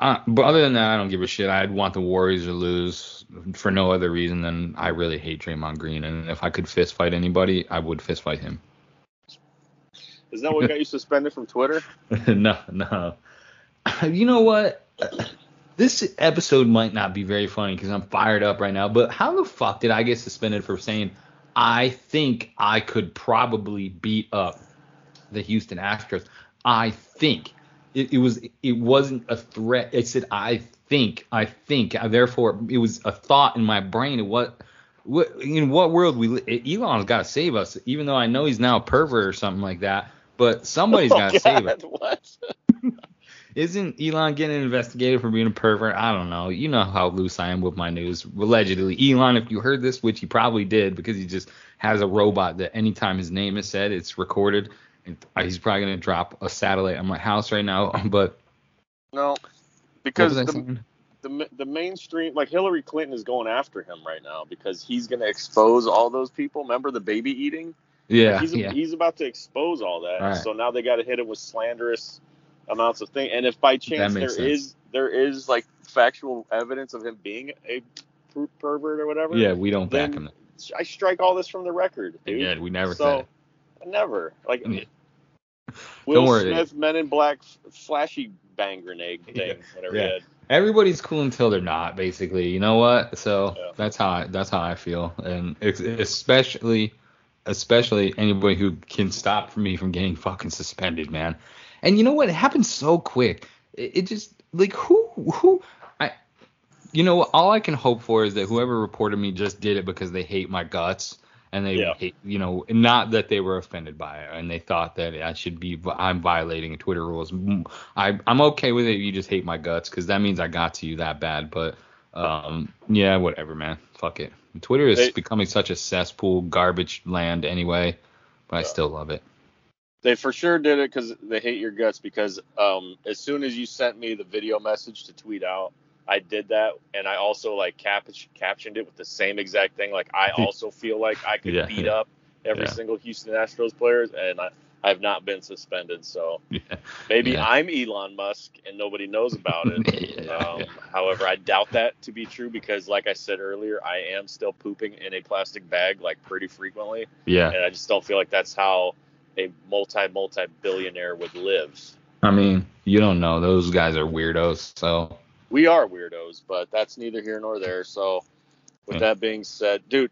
[SPEAKER 1] uh, but other than that, I don't give a shit. I'd want the Warriors to lose for no other reason than I really hate Draymond Green, and if I could fist fight anybody, I would fist fight him.
[SPEAKER 4] Isn't that what got you suspended from Twitter? <laughs>
[SPEAKER 1] no, no. <clears throat> You know what? <clears throat> This episode might not be very funny because I'm fired up right now. But how the fuck did I get suspended for saying I think I could probably beat up the Houston Astros? I think it, it was. It wasn't a threat. It said I think. I think. Therefore, it was a thought in my brain. What. What in what world we Elon's got to save us, even though I know he's now a pervert or something like that. But somebody's <laughs>
[SPEAKER 4] Oh,
[SPEAKER 1] got to save.
[SPEAKER 4] God, What? <laughs>
[SPEAKER 1] Isn't Elon getting investigated for being a pervert? I don't know. You know how loose I am with my news. Allegedly, Elon, if you heard this, which he probably did, because he just has a robot that anytime his name is said, it's recorded. And he's probably gonna drop a satellite on my house right now. <laughs> But
[SPEAKER 4] No, because the, the the mainstream like Hillary Clinton is going after him right now because he's going to expose all those people. Remember the baby eating?
[SPEAKER 1] Yeah,
[SPEAKER 4] he's
[SPEAKER 1] yeah,
[SPEAKER 4] he's about to expose all that.
[SPEAKER 1] Right.
[SPEAKER 4] So now they got to hit him with slanderous amounts of things. And if by chance there
[SPEAKER 1] makes
[SPEAKER 4] is
[SPEAKER 1] sense.
[SPEAKER 4] there is like factual evidence of him being a pervert or whatever,
[SPEAKER 1] yeah. We don't back him.
[SPEAKER 4] I strike all this from the record, dude.
[SPEAKER 1] Yeah, we never
[SPEAKER 4] so,
[SPEAKER 1] said it.
[SPEAKER 4] Never. Like
[SPEAKER 1] Yeah.
[SPEAKER 4] Will
[SPEAKER 1] Don't worry.
[SPEAKER 4] Smith, Men in Black, flashy bang grenade <laughs> thing,
[SPEAKER 1] Yeah.
[SPEAKER 4] whatever
[SPEAKER 1] Yeah. Everybody's cool until they're not, basically. You know what? So
[SPEAKER 4] Yeah.
[SPEAKER 1] that's how I, that's how I feel, and especially especially anybody who can stop me from getting fucking suspended, man. And you know what? It happened so quick. It, it just like who who I you know all I can hope for is that whoever reported me just did it because they hate my guts and they
[SPEAKER 4] Yeah.
[SPEAKER 1] hate you know not that they were offended by it and they thought that I should be I'm violating Twitter rules. Mm, I I'm okay with it. if You just hate my guts because that means I got to you that bad. But um yeah, whatever, man. Fuck it. Twitter is
[SPEAKER 4] They-
[SPEAKER 1] becoming such a cesspool, garbage land anyway. But I still love it.
[SPEAKER 4] They for sure did it because they hate your guts. Because um, as soon as you sent me the video message to tweet out, I did that, and I also like cap- captioned it with the same exact thing. Like I <laughs> also feel like I could
[SPEAKER 1] Yeah,
[SPEAKER 4] beat
[SPEAKER 1] yeah.
[SPEAKER 4] up every
[SPEAKER 1] Yeah.
[SPEAKER 4] single Houston Astros players, and I, I have not been suspended. So <laughs>
[SPEAKER 1] Yeah.
[SPEAKER 4] maybe
[SPEAKER 1] Yeah.
[SPEAKER 4] I'm Elon Musk and nobody knows about it. <laughs>
[SPEAKER 1] Yeah,
[SPEAKER 4] Um. However, I doubt that to be true because, like I said earlier, I am still pooping in a plastic bag like pretty frequently,
[SPEAKER 1] Yeah.
[SPEAKER 4] and I just don't feel like that's how a multi multi billionaire would live.
[SPEAKER 1] I mean, you don't know. Those guys are weirdos. So
[SPEAKER 4] we are weirdos, but that's neither here nor there. So, with that being said, dude,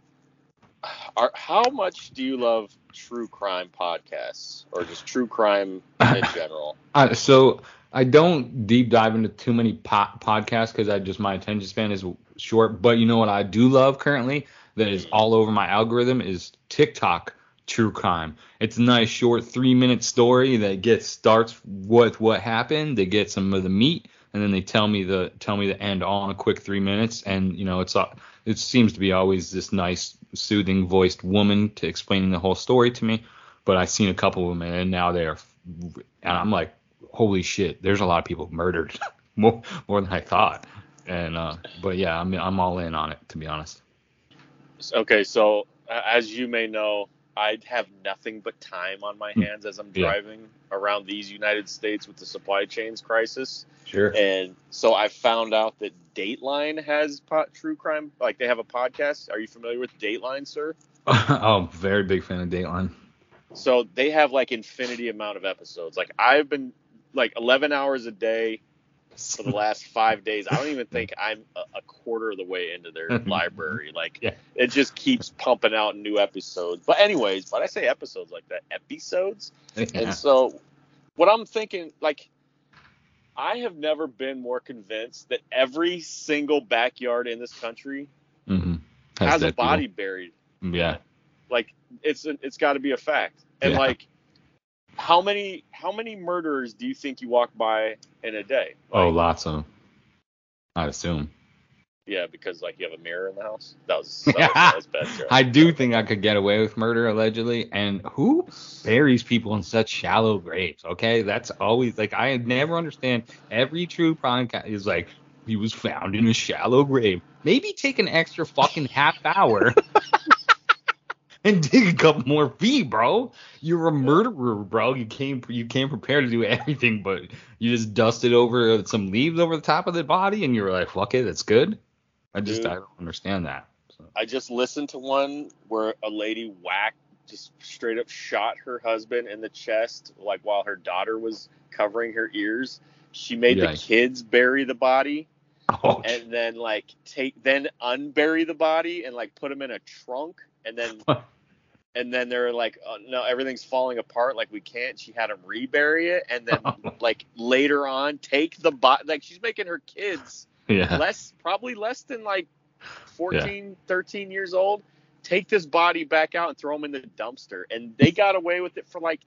[SPEAKER 4] are, how much do you love true crime podcasts or just true crime <laughs> in general?
[SPEAKER 1] Uh, so I don't deep dive into too many po- podcasts because I just my attention span is short. But you know what I do love currently that is all over my algorithm is TikTok true crime. It's a nice short three minute story that gets starts with what happened. They get some of the meat and then they tell me the tell me the end all in a quick three minutes. And you know it's uh, it seems to be always this nice soothing voiced woman to explaining the whole story to me. But I've seen a couple of them and now they're and I'm like holy shit, there's a lot of people murdered, <laughs> more more than I thought. And uh, but yeah, I'm I'm all in on it to be honest.
[SPEAKER 4] Okay, so as you may know, I have nothing but time on my hands as I'm
[SPEAKER 1] Hmm. Yeah.
[SPEAKER 4] driving around these United States with the supply chains crisis.
[SPEAKER 1] Sure.
[SPEAKER 4] And so I found out that Dateline has po- true crime, like they have a podcast. Are you familiar with Dateline, sir? <laughs>
[SPEAKER 1] oh, very big fan of Dateline.
[SPEAKER 4] So they have like infinity amount of episodes. Like I've been like 11 hours a day for the last five days. I don't even <laughs> think I'm a, quarter of the way into their <laughs> library. Like
[SPEAKER 1] Yeah.
[SPEAKER 4] it just keeps pumping out new episodes. But anyways, but I say episodes like that, episodes.
[SPEAKER 1] Yeah.
[SPEAKER 4] And so what I'm thinking, like, I have never been more convinced that every single backyard in this country
[SPEAKER 1] hmm
[SPEAKER 4] has a body buried.
[SPEAKER 1] Yeah.
[SPEAKER 4] Like it's it's got to be a fact. And
[SPEAKER 1] Yeah.
[SPEAKER 4] like, how many how many murderers do you think you walk by in a day?
[SPEAKER 1] Oh, lots of them. I'd assume.
[SPEAKER 4] yeah, because like you have a mirror in the house. That was <laughs> that was, that was bad. joke.
[SPEAKER 1] I do think I could get away with murder allegedly. And who buries people in such shallow graves? Okay, that's always like I never understand. Every true crime is like he was found in a shallow grave. Maybe take an extra fucking half hour. <laughs> And <laughs> dig a couple more feet, bro. You're a murderer, bro. You came you came prepared to do <laughs> everything, but you just dusted over some leaves over the top of the body, and you were like, "Fuck it, it's good." I just
[SPEAKER 4] Dude.
[SPEAKER 1] I don't understand that. So.
[SPEAKER 4] I just listened to one where a lady whacked, just straight up shot her husband in the chest, like while her daughter was covering her ears. She made the kids bury the body
[SPEAKER 1] Oh,
[SPEAKER 4] and then like take then unbury the body and like put him in a trunk and then <laughs> and then they're like oh, no everything's falling apart like we can't she had him rebury it and then <laughs> like later on take the body like she's making her kids
[SPEAKER 1] yeah.
[SPEAKER 4] less probably less than like 14 13 years old take this body back out and throw him in the dumpster and they got away with it for like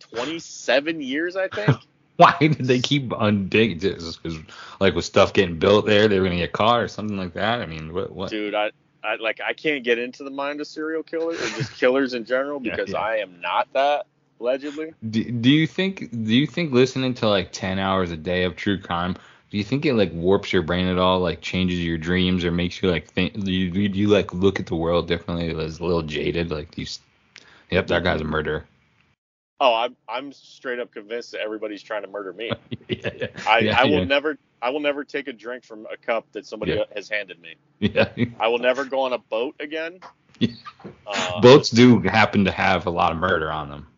[SPEAKER 4] 27 years i think <laughs>
[SPEAKER 1] Why did they keep undigging? Just 'cause, like with stuff getting built there, they were gonna get caught or something like that. I mean, what? what?
[SPEAKER 4] dude i I like I can't get into the mind of serial killers or just <laughs> killers in general because
[SPEAKER 1] yeah.
[SPEAKER 4] I am not that allegedly.
[SPEAKER 1] Do, do you think? Do you think listening to like ten hours a day of true crime? Do you think it like warps your brain at all? Like changes your dreams or makes you like think? Do you, do you like look at the world differently? As a little jaded, like you. Yep, that guy's a murderer.
[SPEAKER 4] Oh, I'm I'm straight up convinced that everybody's trying to murder me.
[SPEAKER 1] yeah, <laughs> yeah.
[SPEAKER 4] I,
[SPEAKER 1] yeah,
[SPEAKER 4] I will never I will never take a drink from a cup that somebody has handed me.
[SPEAKER 1] Yeah.
[SPEAKER 4] I will never go on a boat again. <laughs> Uh,
[SPEAKER 1] Boats do happen to have a lot of murder on them.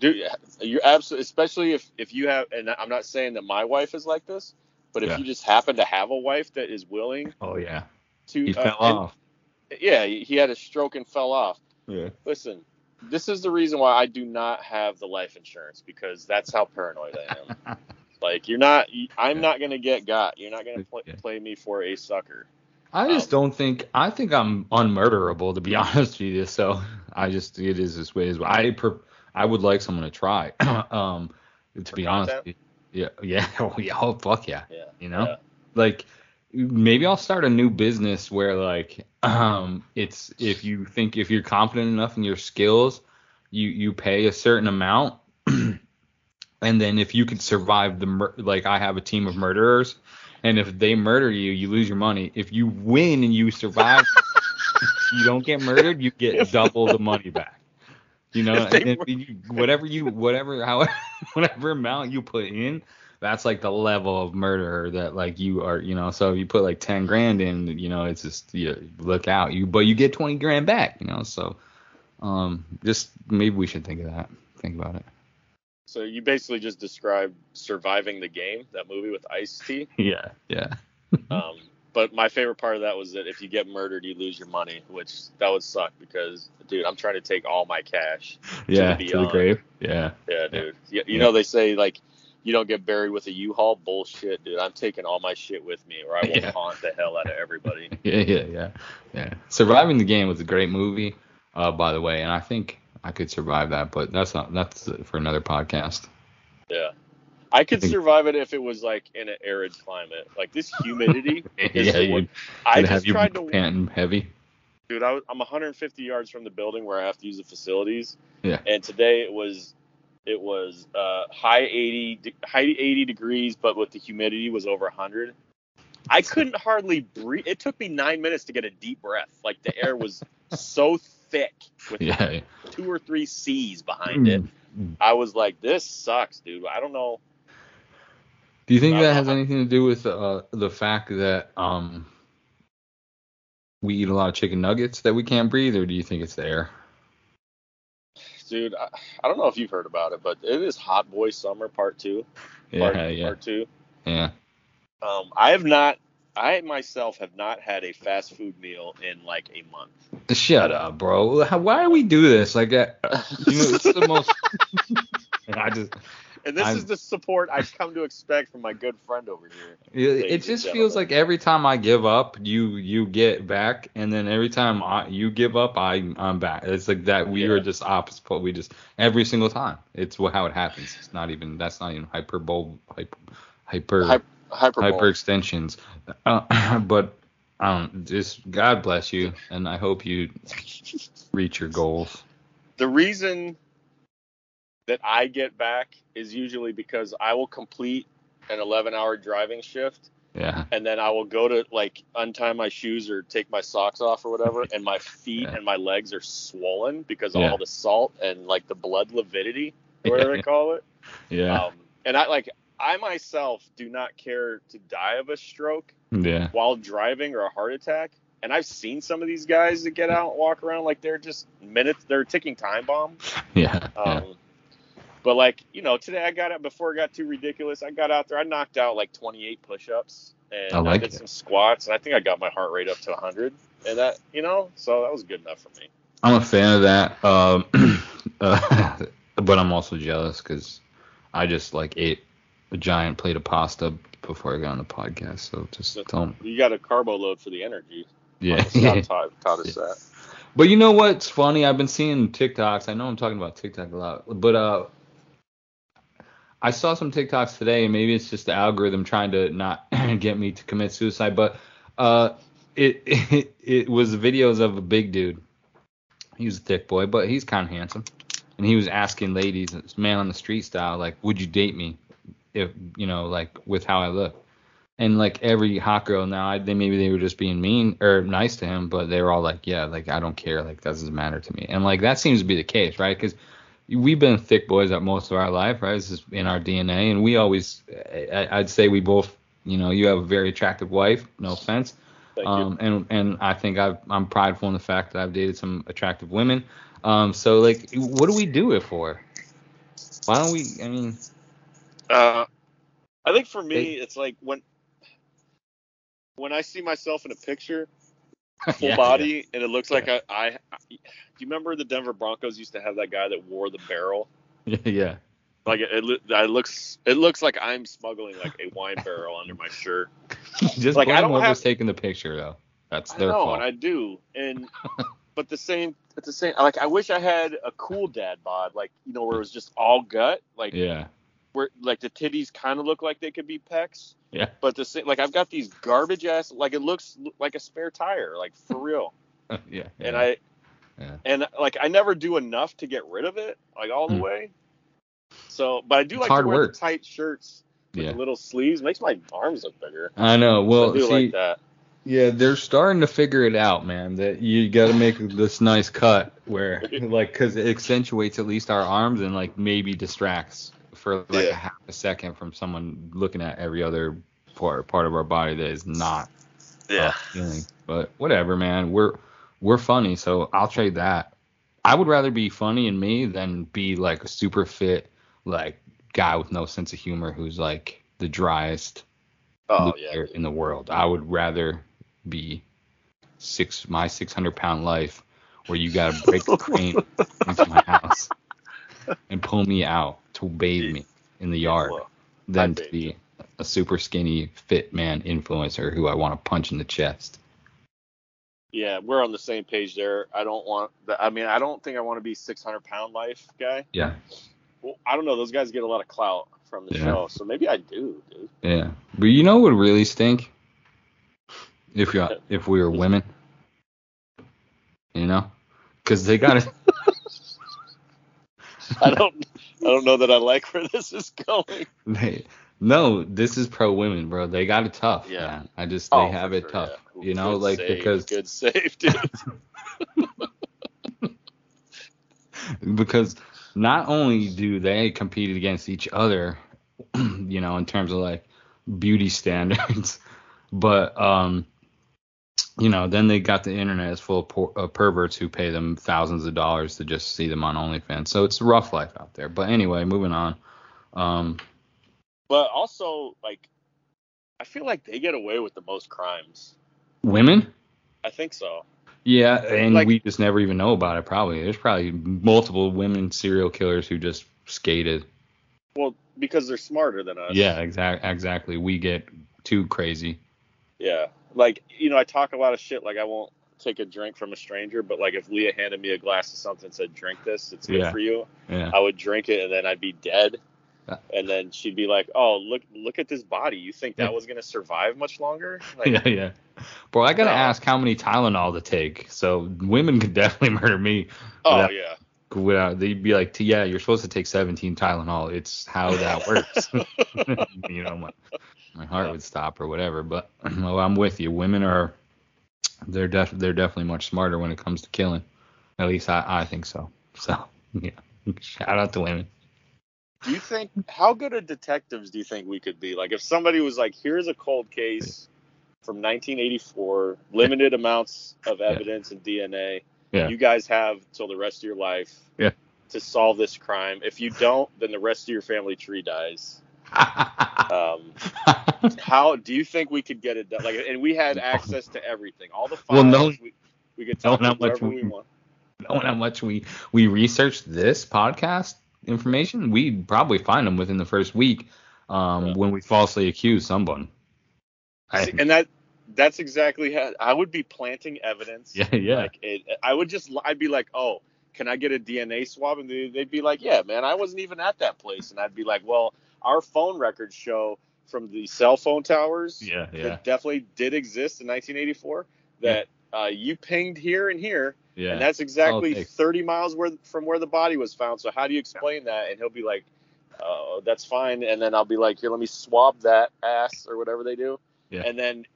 [SPEAKER 4] Dude, you're absolutely, especially if if you have, and I'm not saying that my wife is like this, but if you just happen to have a wife that is willing
[SPEAKER 1] Oh yeah.
[SPEAKER 4] to,
[SPEAKER 1] He
[SPEAKER 4] uh,
[SPEAKER 1] fell
[SPEAKER 4] and-
[SPEAKER 1] off.
[SPEAKER 4] yeah, he had a stroke and fell off.
[SPEAKER 1] Yeah.
[SPEAKER 4] Listen, this is the reason why I do not have the life insurance because that's how paranoid I am. <laughs> like you're not, I'm not gonna get got. You're not gonna pl- play me for a sucker.
[SPEAKER 1] I just
[SPEAKER 4] Um,
[SPEAKER 1] don't think I think I'm unmurderable to be <laughs> honest with you. So I just it is this way as well. I per, I would like someone to try. <clears throat> um, to be honest, yeah, <laughs> yeah, oh yeah, oh fuck yeah,
[SPEAKER 4] Yeah.
[SPEAKER 1] you know,
[SPEAKER 4] Yeah.
[SPEAKER 1] like maybe I'll start a new business where like um it's if you think if you're confident enough in your skills, you you pay a certain amount. <clears throat> And then if you can survive the mur- like I have a team of murderers, and if they murder you, you lose your money. If you win and you survive, <laughs> you don't get murdered, you get <laughs> double the money back. You know, you, whatever you whatever <laughs> however whatever amount you put in, that's like the level of murder that like you are. You know, so if you put like ten grand in, you know, it's just you look out. You but you get twenty grand back. You know, so um, just maybe we should think of that. Think about it.
[SPEAKER 4] So you basically just described surviving the game, that movie with Ice T. <laughs>
[SPEAKER 1] Yeah, yeah. <laughs>
[SPEAKER 4] Um, but my favorite part of that was that if you get murdered, you lose your money, which that would suck because, dude, I'm trying to take all my cash.
[SPEAKER 1] Yeah,
[SPEAKER 4] the
[SPEAKER 1] to the grave. Yeah.
[SPEAKER 4] Yeah, dude. You, you
[SPEAKER 1] Yeah.
[SPEAKER 4] know they say like you don't get buried with a U-Haul. Bullshit, dude. I'm taking all my shit with me, or I will <laughs>
[SPEAKER 1] Yeah.
[SPEAKER 4] haunt the hell out of everybody. <laughs>
[SPEAKER 1] Yeah, yeah, yeah, yeah. Surviving the game was a great movie, uh, by the way, and I think I could survive that, but that's not that's for another podcast.
[SPEAKER 4] Yeah. I could
[SPEAKER 1] Think-
[SPEAKER 4] survive it if it was like in an arid climate. Like this humidity. <laughs> is
[SPEAKER 1] yeah, you
[SPEAKER 4] I
[SPEAKER 1] have
[SPEAKER 4] just tried to
[SPEAKER 1] panting heavy.
[SPEAKER 4] dude, I was, I'm 150 yards from the building where I have to use the facilities.
[SPEAKER 1] Yeah.
[SPEAKER 4] And today it was it was uh, high 80 de- high 80 degrees, but with the humidity was over 100. I couldn't hardly breathe. It took me nine minutes to get a deep breath. Like the air was <laughs> so thick with
[SPEAKER 1] Yeah.
[SPEAKER 4] two or three C's behind it.
[SPEAKER 1] Mm.
[SPEAKER 4] I was like, this sucks, dude. I don't know.
[SPEAKER 1] Do you think that has anything to do with uh, the fact that um we eat a lot of chicken nuggets that we can't breathe, or do you think it's the air?
[SPEAKER 4] Dude, I, I don't know if you've heard about it, but it is Hot Boy Summer Part Two.
[SPEAKER 1] Yeah,
[SPEAKER 4] Part,
[SPEAKER 1] yeah,
[SPEAKER 4] Part Two.
[SPEAKER 1] yeah.
[SPEAKER 4] Um, I have not. I myself have not had a fast food meal in like a month.
[SPEAKER 1] Shut up, bro. How, why do we do this? Like, uh, you know, it's the most. <laughs> <laughs> I just,
[SPEAKER 4] And this
[SPEAKER 1] I'm-
[SPEAKER 4] is the support I've come to expect from my good friend over here.
[SPEAKER 1] it,
[SPEAKER 4] Ladies
[SPEAKER 1] it
[SPEAKER 4] and
[SPEAKER 1] just feels like every time I give up, you you get back, and then every time I you give up, I I'm back. It's like that. We
[SPEAKER 4] Yeah.
[SPEAKER 1] are just opposite. We just every single time. It's how it happens. It's not even. That's not even hyperbole. Hyper. Hyper.
[SPEAKER 4] Hy- hyperbole.
[SPEAKER 1] hyper extensions. Uh, <clears throat> but um, just God bless you, and I hope you reach your goals.
[SPEAKER 4] The reason that I get back is usually because I will complete an 11-hour driving shift,
[SPEAKER 1] Yeah,
[SPEAKER 4] and then I will go to like untie my shoes or take my socks off or whatever, and my feet
[SPEAKER 1] Yeah.
[SPEAKER 4] and my legs are swollen because
[SPEAKER 1] Yeah.
[SPEAKER 4] all the salt and like the blood lividity, or whatever
[SPEAKER 1] Yeah.
[SPEAKER 4] they call it.
[SPEAKER 1] yeah,
[SPEAKER 4] Um, and I like I myself do not care to die of a stroke
[SPEAKER 1] yeah,
[SPEAKER 4] while driving or a heart attack. And I've seen some of these guys that get out and walk around like they're just minutes, they're ticking time bomb. <laughs>
[SPEAKER 1] yeah, yeah.
[SPEAKER 4] Um, But like you know, today I got out before it got too ridiculous. I got out there, I knocked out like 28 push-ups and
[SPEAKER 1] I like
[SPEAKER 4] did
[SPEAKER 1] it.
[SPEAKER 4] some squats, and I think I got my heart rate up to 100. And that you know, so that was good enough for me.
[SPEAKER 1] I'm a fan of that. Um, <clears throat> uh, <laughs> but I'm also jealous because I just like ate a giant plate of pasta before I got on the podcast. So just
[SPEAKER 4] That's-
[SPEAKER 1] don't.
[SPEAKER 4] You got a carbo load for the energy.
[SPEAKER 1] Yeah.
[SPEAKER 4] Scott <laughs> taught, taught us that.
[SPEAKER 1] But you know what's funny? I've been seeing TikToks. I know I'm talking about TikTok a lot, but uh, I saw some TikToks today, and maybe it's just the algorithm trying to not <clears throat> get me to commit suicide. But uh, it, it it was videos of a big dude. He was a thick boy, but he's kind of handsome, and he was asking ladies, man on the street style, like, "Would you date me?" If you know, like with how I look. And like every hot girl now, I, they maybe they were just being mean or nice to him, but they were all like, yeah, like I don't care, like that doesn't matter to me. And like that seems to be the case, right? Because we've been thick boys at most of our life, right? This is in our DNA, and we always, I, I'd say we both, you know, you have a very attractive wife, no offense, um, and and I think I've, I'm prideful in the fact that I've dated some attractive women. Um, so like, what do we do it for? Why don't we? I mean.
[SPEAKER 4] Uh, I think for me, it's like when when I see myself in a picture, <laughs> full
[SPEAKER 1] yeah,
[SPEAKER 4] body, and it looks like I, I. Do you remember the Denver Broncos used to have that guy that wore the barrel? <laughs>
[SPEAKER 1] Yeah,
[SPEAKER 4] Like it, it, it looks, it looks like I'm smuggling like a wine barrel under my shirt. <laughs>
[SPEAKER 1] just
[SPEAKER 4] Like, I don't have-
[SPEAKER 1] taking the picture though. That's
[SPEAKER 4] I
[SPEAKER 1] their
[SPEAKER 4] know,
[SPEAKER 1] fault.
[SPEAKER 4] and I do, and but the same, at the same, like I wish I had a cool dad bod, like you know, where it was just all gut, like
[SPEAKER 1] yeah,
[SPEAKER 4] where like the titties kind of look like they could be pecs.
[SPEAKER 1] Yeah.
[SPEAKER 4] But the same, like I've got these garbage ass, like it looks like a spare tire, like for real. <laughs>
[SPEAKER 1] yeah,
[SPEAKER 4] and. I
[SPEAKER 1] Yeah.
[SPEAKER 4] and like I never do enough to get rid of it, like all the
[SPEAKER 1] Hmm.
[SPEAKER 4] way. So, but I do
[SPEAKER 1] It's
[SPEAKER 4] like
[SPEAKER 1] hard
[SPEAKER 4] to wear
[SPEAKER 1] work.
[SPEAKER 4] the tight shirts with
[SPEAKER 1] yeah.
[SPEAKER 4] the little sleeves. Makes my arms look bigger.
[SPEAKER 1] I know. Well,
[SPEAKER 4] I do
[SPEAKER 1] see,
[SPEAKER 4] like that.
[SPEAKER 1] yeah, they're starting to figure it out, man. That you got to make this nice cut where, <laughs> like, because it accentuates at least our arms and like maybe distracts for like
[SPEAKER 4] Yeah.
[SPEAKER 1] a half a second from someone looking at every other part part of our body that is not yeah feeling. But whatever, man. We're we're funny, so I'll trade that. I would rather be funny in me than be like a super fit, like guy with no sense of humor who's like the driest
[SPEAKER 4] Oh yeah.
[SPEAKER 1] in the world. I would rather be six my 600 pound life where you gotta break the <laughs> crane into my house and pull me out to bathe me in the yard than to be a super skinny fit man influencer who I want to punch in the chest.
[SPEAKER 4] yeah, we're on the same page there. I don't want. The, I mean, I don't think I want to be 600 pound life guy.
[SPEAKER 1] Yeah,
[SPEAKER 4] Well, I don't know. Those guys get a lot of clout from the
[SPEAKER 1] Yeah.
[SPEAKER 4] show, so maybe I do, dude.
[SPEAKER 1] yeah. But you know what would really stink? If you <laughs> if we were women, you know, because they got to <laughs>
[SPEAKER 4] I don't. I don't know that I like where this is going. <laughs>
[SPEAKER 1] They, no, this is pro women, bro. They got it tough.
[SPEAKER 4] Yeah.
[SPEAKER 1] man. I just they
[SPEAKER 4] Oh,
[SPEAKER 1] have it
[SPEAKER 4] sure,
[SPEAKER 1] tough.
[SPEAKER 4] yeah.
[SPEAKER 1] You know,
[SPEAKER 4] Good
[SPEAKER 1] like
[SPEAKER 4] save,
[SPEAKER 1] because
[SPEAKER 4] good save, dude. <laughs>
[SPEAKER 1] because not only do they compete against each other, <clears throat> you know, in terms of like beauty standards, <laughs> but um, you know, then they got the internet is full of por- uh, perverts who pay them thousands of dollars to just see them on OnlyFans. So it's a rough life out there. But anyway, moving on. Um,
[SPEAKER 4] but also, like, I feel like they get away with the most crimes.
[SPEAKER 1] women.
[SPEAKER 4] I think so.
[SPEAKER 1] Yeah, and
[SPEAKER 4] Like-
[SPEAKER 1] we just never even know about it. Probably there's probably multiple women serial killers who just skated.
[SPEAKER 4] Well, because they're smarter than us.
[SPEAKER 1] Yeah, exactly. Exactly. We get too crazy.
[SPEAKER 4] Yeah. Like, you know, I talk a lot of shit. Like, I won't take a drink from a stranger, but like, if Leah handed me a glass of something and said, "Drink this, it's good
[SPEAKER 1] Yeah.
[SPEAKER 4] for you,"
[SPEAKER 1] Yeah.
[SPEAKER 4] I would drink it, and then I'd be dead. And then she'd be like, "Oh, look, look at this body. You think that was gonna survive much longer?" <laughs> Like,
[SPEAKER 1] yeah, yeah. Bro, I gotta ask how many Tylenol to take. So women could <laughs> definitely murder me.
[SPEAKER 4] Oh
[SPEAKER 1] without-
[SPEAKER 4] yeah.
[SPEAKER 1] Without, they'd be like, yeah, you're supposed to take 17 Tylenol. It's how that <laughs> works. you know, my, my heart would stop or whatever. But <clears throat> well, I'm with you. Women are, they're def- they're definitely much smarter when it comes to killing. At least I, I think so. So <laughs> yeah, shout out to women.
[SPEAKER 4] Do you think how good of detectives do you think we could be? Like if somebody was like, "Here's a cold case from 1984, limited amounts of evidence and DNA.
[SPEAKER 1] Yeah.
[SPEAKER 4] You guys have till the rest of your life
[SPEAKER 1] Yeah.
[SPEAKER 4] to solve this crime. If you don't, then the rest of your family tree dies." Um, how do you think we could get it done? Like, and we had access to everything, all the files.
[SPEAKER 1] Well, no-
[SPEAKER 4] we, we could tell
[SPEAKER 1] not much
[SPEAKER 4] we
[SPEAKER 1] we-
[SPEAKER 4] want.
[SPEAKER 1] knowing how much we we researched this podcast information, we'd probably find them within the first week um,
[SPEAKER 4] Yeah.
[SPEAKER 1] when we falsely accuse someone. I,
[SPEAKER 4] See, and that that's exactly how I would be planting evidence. <laughs>
[SPEAKER 1] yeah, yeah,
[SPEAKER 4] Like it, I would just, I'd be like, oh, can I get a DNA swab? And they'd be like, yeah, man, I wasn't even at that place. And I'd be like, well, our phone records show from the cell phone towers
[SPEAKER 1] yeah, yeah,
[SPEAKER 4] that definitely did exist in 1984 that uh, you pinged here and here,
[SPEAKER 1] yeah.
[SPEAKER 4] and that's exactly
[SPEAKER 1] takes.
[SPEAKER 4] 30 miles where, from where the body was found. So how do you explain that? And he'll be like, oh, that's fine. And then I'll be like, here, let me swab that ass or whatever they do.
[SPEAKER 1] Yeah.
[SPEAKER 4] And then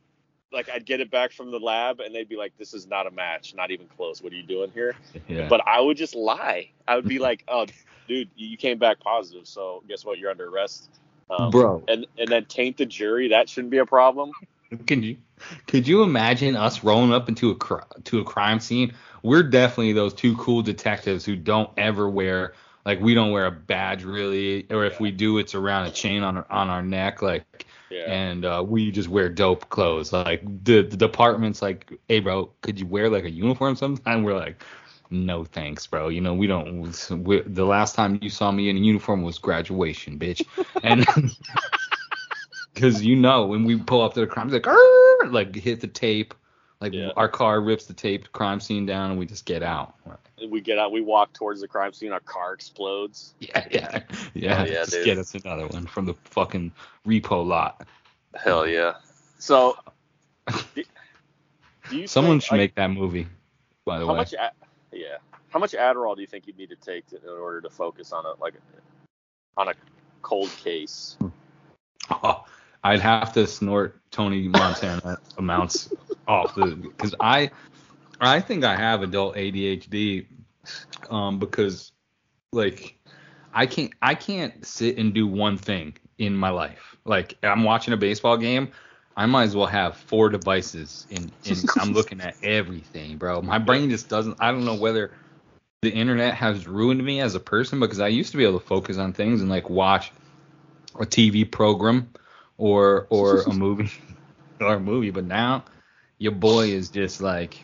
[SPEAKER 4] like I'd get it back from the lab and they'd be like, this is not a match, not even close. What are you doing here? <laughs>
[SPEAKER 1] yeah.
[SPEAKER 4] But I would just lie. I would be like, oh, dude, you came back positive. So guess what? You're under arrest. Um,
[SPEAKER 1] Bro,
[SPEAKER 4] And and then taint the jury. That shouldn't be a problem.
[SPEAKER 1] can you could you imagine us rolling up into a cr- to a crime scene? We're definitely those two cool detectives who don't ever wear like we don't wear a badge really, or if
[SPEAKER 4] Yeah.
[SPEAKER 1] we do, it's around a chain on our, on our neck, like
[SPEAKER 4] Yeah.
[SPEAKER 1] and uh, we just wear dope clothes. Like the, the department's like, hey bro, could you wear like a uniform sometime? <laughs> We're like, no thanks, bro. You know we don't. we the last time you saw me in a uniform was graduation, bitch. And <laughs> because you know when we pull up to the crime, like, "Arr!" like hit the tape. Like
[SPEAKER 4] Yeah.
[SPEAKER 1] our car rips the tape crime scene down and we just get out.
[SPEAKER 4] we get out. We walk towards the crime scene. Our car explodes. <laughs>
[SPEAKER 1] Yeah, yeah, yeah.
[SPEAKER 4] Oh, yeah,
[SPEAKER 1] just
[SPEAKER 4] dude.
[SPEAKER 1] get us another one from the fucking repo lot.
[SPEAKER 4] Hell yeah. So. Do <laughs> do you
[SPEAKER 1] Someone
[SPEAKER 4] think,
[SPEAKER 1] should
[SPEAKER 4] like,
[SPEAKER 1] make that movie. By the
[SPEAKER 4] how
[SPEAKER 1] way,
[SPEAKER 4] much? Yeah. How much Adderall do you think you'd need to take to, in order to focus on a like on a cold case?
[SPEAKER 1] Oh, <laughs> I'd have to snort Tony Montana amounts off the because I I think I have adult ADHD um because like I can't I can't sit and do one thing in my life. Like I'm watching a baseball game, I might as well have four devices and, <laughs> and I'm looking at everything, bro. My brain just doesn't I don't know whether the internet has ruined me as a person because I used to be able to focus on things and like watch a TV program or or a <laughs> movie or a movie, but now your boy is just like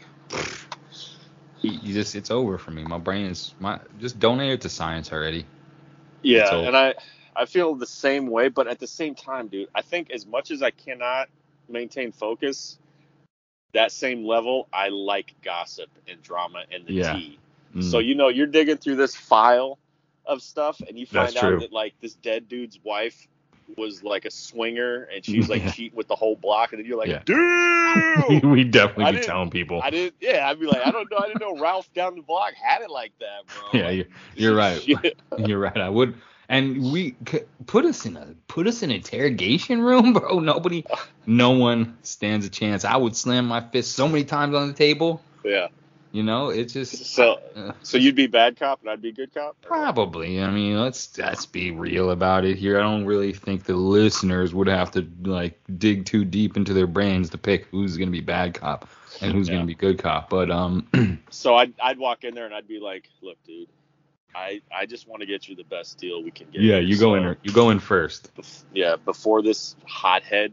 [SPEAKER 1] you you just it's over for me. My brain is my just donate it to science already.
[SPEAKER 4] Yeah, and I I feel the same way, but at the same time, dude, I think as much as I cannot maintain focus, that same level, I like gossip and drama and the
[SPEAKER 1] Yeah.
[SPEAKER 4] tea.
[SPEAKER 1] Mm.
[SPEAKER 4] So you know, you're digging through this file of stuff, and you find
[SPEAKER 1] That's
[SPEAKER 4] out
[SPEAKER 1] true.
[SPEAKER 4] that like this dead dude's wife was like a swinger, and <laughs> she was like
[SPEAKER 1] Yeah.
[SPEAKER 4] cheating with the whole block, and then you're like,
[SPEAKER 1] Yeah.
[SPEAKER 4] dude. <laughs>
[SPEAKER 1] we definitely
[SPEAKER 4] I
[SPEAKER 1] be telling people.
[SPEAKER 4] I didn't. Yeah, I'd be like, I don't know. I didn't know Ralph down the block had it like that, bro. <laughs>
[SPEAKER 1] Yeah, you're, you're right. You're right. I would. And we c- put us in a put us in an interrogation room, <laughs> bro. Nobody, no one stands a chance. I would slam my fist so many times on the table.
[SPEAKER 4] Yeah.
[SPEAKER 1] You know, it's just
[SPEAKER 4] So,
[SPEAKER 1] uh,
[SPEAKER 4] so you'd be bad cop, and I'd be good cop.
[SPEAKER 1] probably. I mean, let's let's be real about it here. I don't really think the listeners would have to like dig too deep into their brains to pick who's gonna be bad cop and who's
[SPEAKER 4] Yeah.
[SPEAKER 1] gonna be good cop. But um, <clears throat>
[SPEAKER 4] So I'd I'd walk in there and I'd be like, look, dude, I I just want to get you the best deal we can get.
[SPEAKER 1] yeah, you go in. You go in first.
[SPEAKER 4] bef- yeah, before this hothead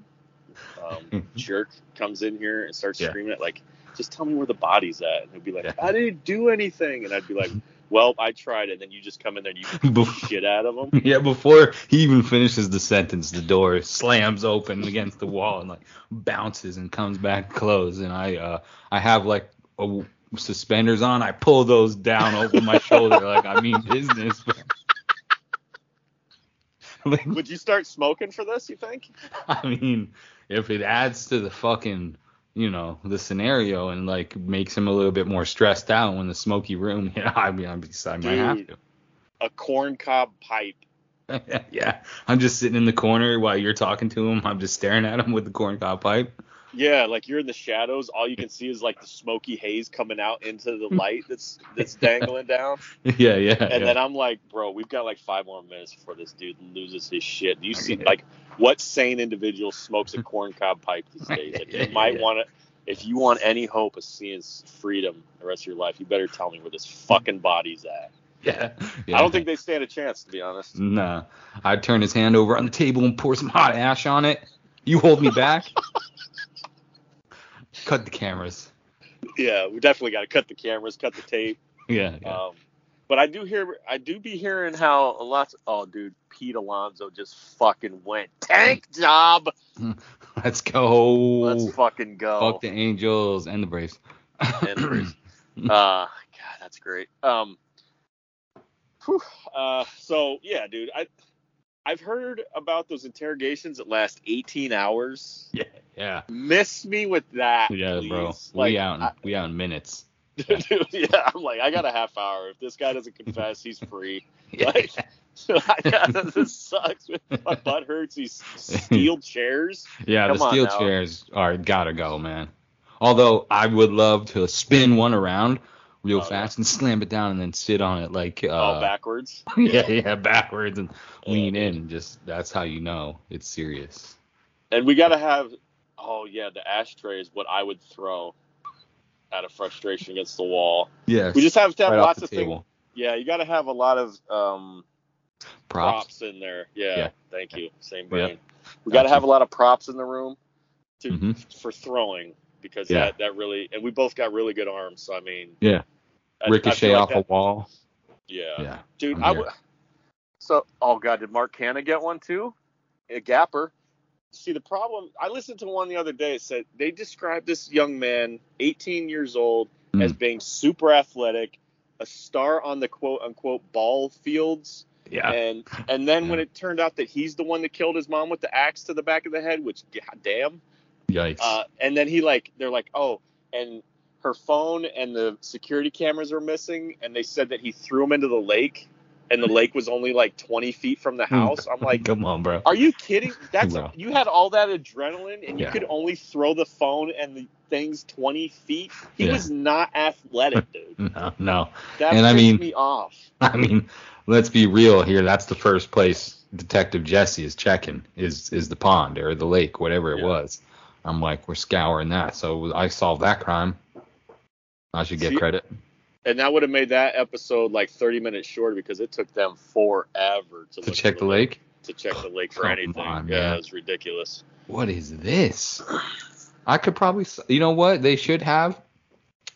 [SPEAKER 4] um, <laughs> jerk comes in here and starts
[SPEAKER 1] Yeah.
[SPEAKER 4] screaming at like, just tell me where the body's at, and he'd be like,
[SPEAKER 1] Yeah.
[SPEAKER 4] I didn't do anything, and I'd be like, well, I tried, and then you just come in there and you <laughs> the shit out of him. <laughs>
[SPEAKER 1] Yeah, before he even finishes the sentence, the door slams open against the wall and like bounces and comes back closed. And I uh I have like a, suspenders on. I pull those down over my shoulder <laughs> like I mean business. <laughs> like,
[SPEAKER 4] Would you start smoking for this? You think?
[SPEAKER 1] I mean, if it adds to the fucking you know the scenario and like makes him a little bit more stressed out when the smoky room, yeah, <laughs> I mean, I'm, I might have to.
[SPEAKER 4] A corn cob pipe.
[SPEAKER 1] yeah, I'm just sitting in the corner while you're talking to him. I'm just staring at him with the corncob pipe.
[SPEAKER 4] Yeah, like you're in the shadows. All you can see is like the smoky haze coming out into the <laughs> light that's that's dangling down. <laughs>
[SPEAKER 1] yeah, yeah.
[SPEAKER 4] And
[SPEAKER 1] yeah.
[SPEAKER 4] then I'm like, bro, we've got like five more minutes before this dude loses his shit. Do you see like what sane individual smokes a <laughs> corncob pipe these days? Like, you might
[SPEAKER 1] yeah.
[SPEAKER 4] want to, if you want any hope of seeing freedom the rest of your life, you better tell me where this fucking body's at.
[SPEAKER 1] yeah, yeah.
[SPEAKER 4] I don't think they stand a chance, to be honest.
[SPEAKER 1] Nah, I'd turn his hand over on the table and pour some hot ash on it. You hold me back. Cut the cameras.
[SPEAKER 4] Yeah, we definitely got to cut the cameras, cut the tape. <laughs>
[SPEAKER 1] Yeah, yeah.
[SPEAKER 4] Um, but I do hear, I do be hearing how a lot. Oh, dude, Pete Alonso just fucking went tank job. <laughs>
[SPEAKER 1] Let's go.
[SPEAKER 4] Let's fucking go.
[SPEAKER 1] Fuck the Angels and the Braves.
[SPEAKER 4] And the Braves. <laughs> Uh, God, that's great. Um, whew, uh, so yeah, dude, I I've heard about those interrogations that last 18 hours.
[SPEAKER 1] yeah, yeah,
[SPEAKER 4] Miss me with that,
[SPEAKER 1] yeah, bro.
[SPEAKER 4] Like,
[SPEAKER 1] we out. In,
[SPEAKER 4] I-
[SPEAKER 1] we out in minutes. <laughs>
[SPEAKER 4] dude, yeah, I'm like, I got a half hour. If this guy doesn't confess, he's free. <laughs> Like, <laughs> I got, this sucks. My butt hurts. These steel chairs.
[SPEAKER 1] Yeah,
[SPEAKER 4] Come
[SPEAKER 1] the steel chairs are gotta go, man. Although I would love to spin one around real
[SPEAKER 4] Oh,
[SPEAKER 1] fast and slam it down and then sit on it like uh,
[SPEAKER 4] all backwards. <laughs>
[SPEAKER 1] yeah, yeah, backwards and
[SPEAKER 4] Yeah,
[SPEAKER 1] lean in. Just that's how you know it's serious.
[SPEAKER 4] And we got to have. Oh yeah, the ashtray is what I would throw out of frustration against the wall.
[SPEAKER 1] Yeah,
[SPEAKER 4] We just have to have
[SPEAKER 1] right
[SPEAKER 4] lots of things. Yeah, you got to have a lot of um, props.
[SPEAKER 1] Props.
[SPEAKER 4] in there. Yeah,
[SPEAKER 1] Yeah.
[SPEAKER 4] thank you. Same
[SPEAKER 1] Yeah.
[SPEAKER 4] brain. We got to
[SPEAKER 1] Gotcha.
[SPEAKER 4] have a lot of props in the room to
[SPEAKER 1] Mhm.
[SPEAKER 4] for throwing because
[SPEAKER 1] Yeah.
[SPEAKER 4] that that really and we both got really good arms. So I mean,
[SPEAKER 1] Yeah.
[SPEAKER 4] I- I
[SPEAKER 1] Ricochet
[SPEAKER 4] like
[SPEAKER 1] off
[SPEAKER 4] that-
[SPEAKER 1] a wall.
[SPEAKER 4] Yeah,
[SPEAKER 1] Yeah.
[SPEAKER 4] dude.
[SPEAKER 1] I'm
[SPEAKER 4] I would. So, oh god, did Mark Canha get one too? A gapper. See, the problem. I listened to one the other day. It said they described this young man, 18 years old,
[SPEAKER 1] Mm.
[SPEAKER 4] as being super athletic, a star on the quote unquote ball fields,
[SPEAKER 1] Yeah.
[SPEAKER 4] and and then when it turned out that he's the one that killed his mom with the axe to the back of the head, which god damn.
[SPEAKER 1] Yikes.
[SPEAKER 4] Uh, and then he like they're like, oh, and her phone and the security cameras are missing, and they said that he threw them into the lake, and the <laughs> lake was only like 20 feet from the house. I'm like,
[SPEAKER 1] come on, bro.
[SPEAKER 4] are you kidding? <laughs> That's
[SPEAKER 1] Bro.
[SPEAKER 4] you had all that adrenaline, and you
[SPEAKER 1] Yeah.
[SPEAKER 4] could only throw the phone and the things 20 feet. He
[SPEAKER 1] Yeah.
[SPEAKER 4] was not athletic, dude. <laughs>
[SPEAKER 1] No, no.
[SPEAKER 4] That
[SPEAKER 1] And I
[SPEAKER 4] pissed
[SPEAKER 1] mean-
[SPEAKER 4] me off.
[SPEAKER 1] I mean, let's be real here. That's the first place Detective Jesse is checking is is the pond or the lake, whatever it
[SPEAKER 4] Yeah.
[SPEAKER 1] was. I'm like, we're scouring that. So I solved that crime. I should get
[SPEAKER 4] See-
[SPEAKER 1] credit.
[SPEAKER 4] and that would have made that episode like 30 minutes shorter because it took them forever to,
[SPEAKER 1] To check the lake.
[SPEAKER 4] To check the lake for
[SPEAKER 1] Come
[SPEAKER 4] anything.
[SPEAKER 1] on,
[SPEAKER 4] yeah, it's ridiculous.
[SPEAKER 1] What is this? I could probably, you know what? They should have,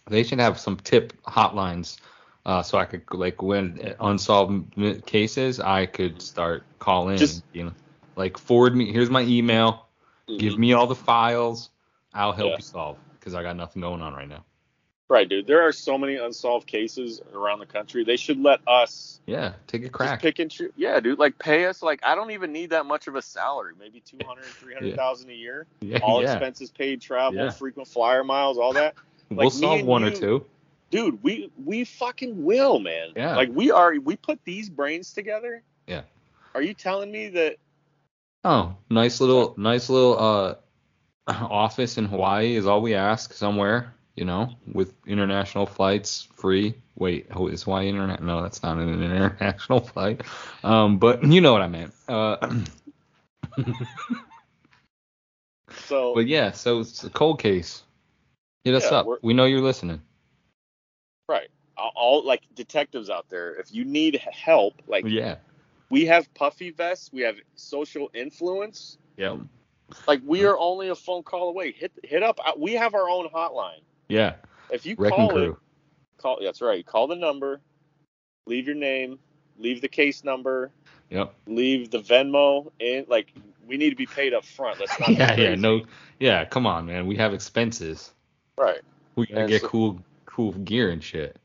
[SPEAKER 1] they should have some tip hotlines, uh, so I could like when unsolved cases, I could start calling.
[SPEAKER 4] Just-
[SPEAKER 1] you know, like forward me. Here's my email. Give
[SPEAKER 4] Mhm.
[SPEAKER 1] me all the files. I'll help
[SPEAKER 4] Yeah.
[SPEAKER 1] you solve because I got nothing going on right now.
[SPEAKER 4] Right, dude. There are so many unsolved cases around the country. They should let us
[SPEAKER 1] Yeah, take a crack.
[SPEAKER 4] pick and choose. Yeah, dude. Like pay us. Like I don't even need that much of a salary. Maybe 200, <laughs> 300,000 a year. <laughs>
[SPEAKER 1] yeah,
[SPEAKER 4] All
[SPEAKER 1] yeah.
[SPEAKER 4] expenses paid, travel,
[SPEAKER 1] Yeah.
[SPEAKER 4] frequent flyer miles, all that. <laughs>
[SPEAKER 1] we'll
[SPEAKER 4] like
[SPEAKER 1] solve
[SPEAKER 4] and
[SPEAKER 1] one or two.
[SPEAKER 4] Dude, we we fucking will, man.
[SPEAKER 1] Yeah.
[SPEAKER 4] Like we are. We put these brains together.
[SPEAKER 1] Yeah.
[SPEAKER 4] Are you telling me that?
[SPEAKER 1] Oh, nice little, nice little uh, <clears throat> office in Hawaii is all we ask somewhere, you know, with international flights free. Wait, oh, is Hawaii internet? No, that's not an <laughs> international flight. Um, but you know what I meant. Uh, <clears throat>
[SPEAKER 4] So
[SPEAKER 1] but yeah, so it's a cold case. Hit us
[SPEAKER 4] Yeah,
[SPEAKER 1] up.
[SPEAKER 4] we're-
[SPEAKER 1] know you're listening.
[SPEAKER 4] right, all like detectives out there. If you need help, like
[SPEAKER 1] Yeah.
[SPEAKER 4] We have puffy vests, we have social influence.
[SPEAKER 1] Yeah.
[SPEAKER 4] Like we are only a phone call away. Hit hit up. uh, We have our own hotline.
[SPEAKER 1] Yeah.
[SPEAKER 4] If you
[SPEAKER 1] Wrecking
[SPEAKER 4] call it, call. That's right. Call the number. Leave your name. Leave the case number.
[SPEAKER 1] Yep.
[SPEAKER 4] Leave the Venmo. And like we need to be paid up front. Let's not. <laughs>
[SPEAKER 1] Yeah, yeah. No. Yeah. Come on, man. We have expenses.
[SPEAKER 4] Right.
[SPEAKER 1] We gotta
[SPEAKER 4] And
[SPEAKER 1] get
[SPEAKER 4] so-
[SPEAKER 1] cool, cool gear and shit.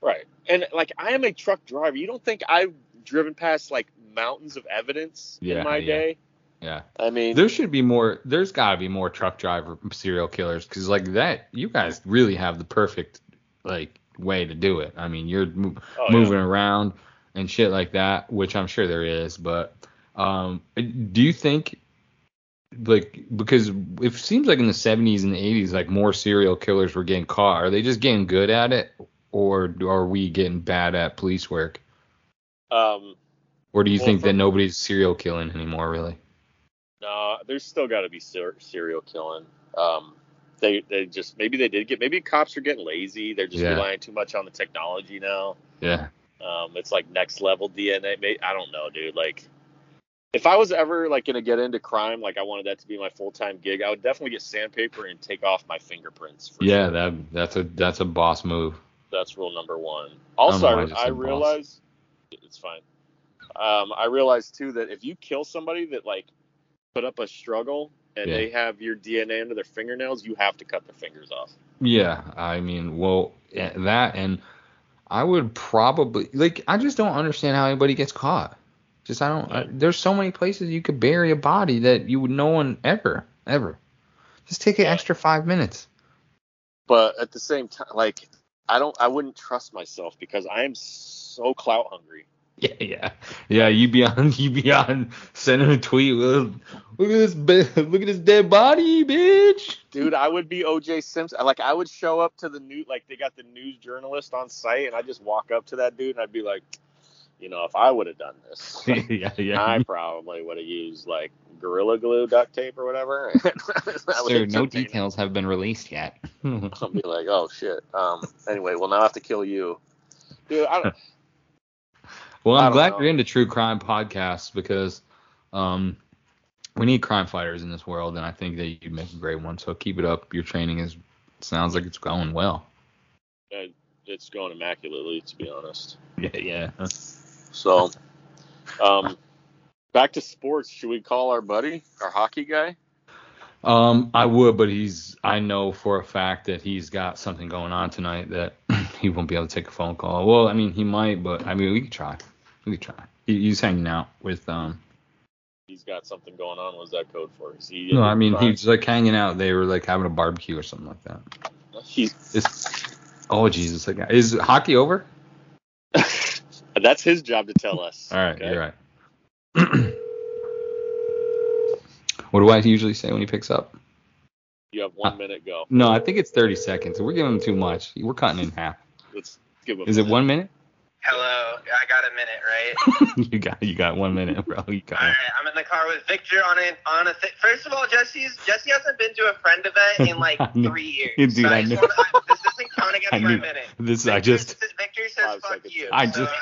[SPEAKER 4] Right. And like I am a truck driver. You don't think I've driven past like mountains of evidence
[SPEAKER 1] Yeah,
[SPEAKER 4] in my
[SPEAKER 1] yeah.
[SPEAKER 4] day?
[SPEAKER 1] Yeah.
[SPEAKER 4] I mean,
[SPEAKER 1] There should be more. There's got to be more truck driver serial killers because like that, you guys really have the perfect like way to do it. I mean, you're mo-
[SPEAKER 4] Oh, yeah.
[SPEAKER 1] moving around and shit like that, which I'm sure there is. But um, do you think like because it seems like in the 70s and the 80s, like more serial killers were getting caught. Are they just getting good at it, or are we getting bad at police work?
[SPEAKER 4] um,
[SPEAKER 1] Or do you
[SPEAKER 4] Well,
[SPEAKER 1] think that nobody's serial killing anymore, really?
[SPEAKER 4] no, there's still got to be ser- serial killing. Um, they they just maybe they did get maybe cops are getting lazy. They're just
[SPEAKER 1] Yeah.
[SPEAKER 4] relying too much on the technology now.
[SPEAKER 1] Yeah.
[SPEAKER 4] Um, it's like next level DNA. I don't know, dude. Like, if I was ever like gonna get into crime, like I wanted that to be my full time gig, I would definitely get sandpaper and take off my fingerprints. For
[SPEAKER 1] Yeah,
[SPEAKER 4] sure.
[SPEAKER 1] that that's a that's a boss move.
[SPEAKER 4] that's rule number one. Also,
[SPEAKER 1] I I
[SPEAKER 4] I,
[SPEAKER 1] said boss.
[SPEAKER 4] realize it's fine. Um, I realize too that if you kill somebody that like put up a struggle and
[SPEAKER 1] Yeah.
[SPEAKER 4] they have your DNA under their fingernails, you have to cut their fingers off.
[SPEAKER 1] Yeah, I mean, well, that and I would probably like. I just don't understand how anybody gets caught. Just I don't. I, there's so many places you could bury a body that you would no one ever ever. Just take an extra five minutes.
[SPEAKER 4] But at the same time, like I don't, I wouldn't trust myself because I am so clout hungry. <laughs>
[SPEAKER 1] Yeah, yeah, yeah. You be on, <laughs> you be on sending a tweet. Look look at this, <laughs> look at this dead body, bitch.
[SPEAKER 4] Dude, I would be OJ Simpson. Like I would show up to the new, like they got the news journalist on site, and I just walk up to that dude and I'd be like, you know, if I would have done this,
[SPEAKER 1] yeah, yeah.
[SPEAKER 4] I probably would have used like gorilla glue, duct tape, or whatever.
[SPEAKER 1] Sir, no details have been released yet.
[SPEAKER 4] I'll be like, oh shit. Um. Anyway, well now I have to kill you, dude. I don't.
[SPEAKER 1] Well,
[SPEAKER 4] I
[SPEAKER 1] I'm glad
[SPEAKER 4] know.
[SPEAKER 1] you're into true crime podcasts because um, we need crime fighters in this world, and I think that you'd make a great one. So keep it up. Your training is sounds like it's going well.
[SPEAKER 4] It's going immaculately, to be honest. <laughs>
[SPEAKER 1] Yeah, yeah.
[SPEAKER 4] So, um, back to sports. Should we call our buddy, our hockey guy?
[SPEAKER 1] Um, I would, but he's. I know for a fact that he's got something going on tonight that he won't be able to take a phone call. Well, I mean, he might, but I mean, we could try. We could try. He, he's hanging out with um.
[SPEAKER 4] He's got something going on. What's that code for? Is he?
[SPEAKER 1] No, I mean, he's like hanging out. They were like having a barbecue or something like that.
[SPEAKER 4] he's.
[SPEAKER 1] Is, oh Jesus, guy. Is hockey over? <laughs>
[SPEAKER 4] That's his job to tell us.
[SPEAKER 1] All right,
[SPEAKER 4] okay?
[SPEAKER 1] you're right. <clears throat> what do I usually say when he picks up?
[SPEAKER 4] You have one minute go.
[SPEAKER 1] No, I think it's 30 seconds. We're giving him too much. We're cutting in half.
[SPEAKER 4] Let's give him. a
[SPEAKER 1] Is it one minute?
[SPEAKER 3] Hello, I got a minute, right? <laughs>
[SPEAKER 1] you got you got one minute, bro. You got
[SPEAKER 3] All
[SPEAKER 1] it.
[SPEAKER 3] right, I'm in the car with Victor on a on a. Th- First of all, Jesse's Jesse hasn't been to a friend event in <laughs> like
[SPEAKER 1] knew-
[SPEAKER 3] three years.
[SPEAKER 1] Dude,
[SPEAKER 3] so
[SPEAKER 1] I
[SPEAKER 3] I just
[SPEAKER 1] knew-
[SPEAKER 3] wanna, I, this doesn't count against <laughs>
[SPEAKER 1] I
[SPEAKER 3] my
[SPEAKER 1] knew-
[SPEAKER 3] minute.
[SPEAKER 1] This I
[SPEAKER 3] Victor
[SPEAKER 1] just
[SPEAKER 3] says- Victor says
[SPEAKER 4] Five
[SPEAKER 3] fuck
[SPEAKER 4] seconds.
[SPEAKER 3] you.
[SPEAKER 1] I
[SPEAKER 3] so-
[SPEAKER 1] just-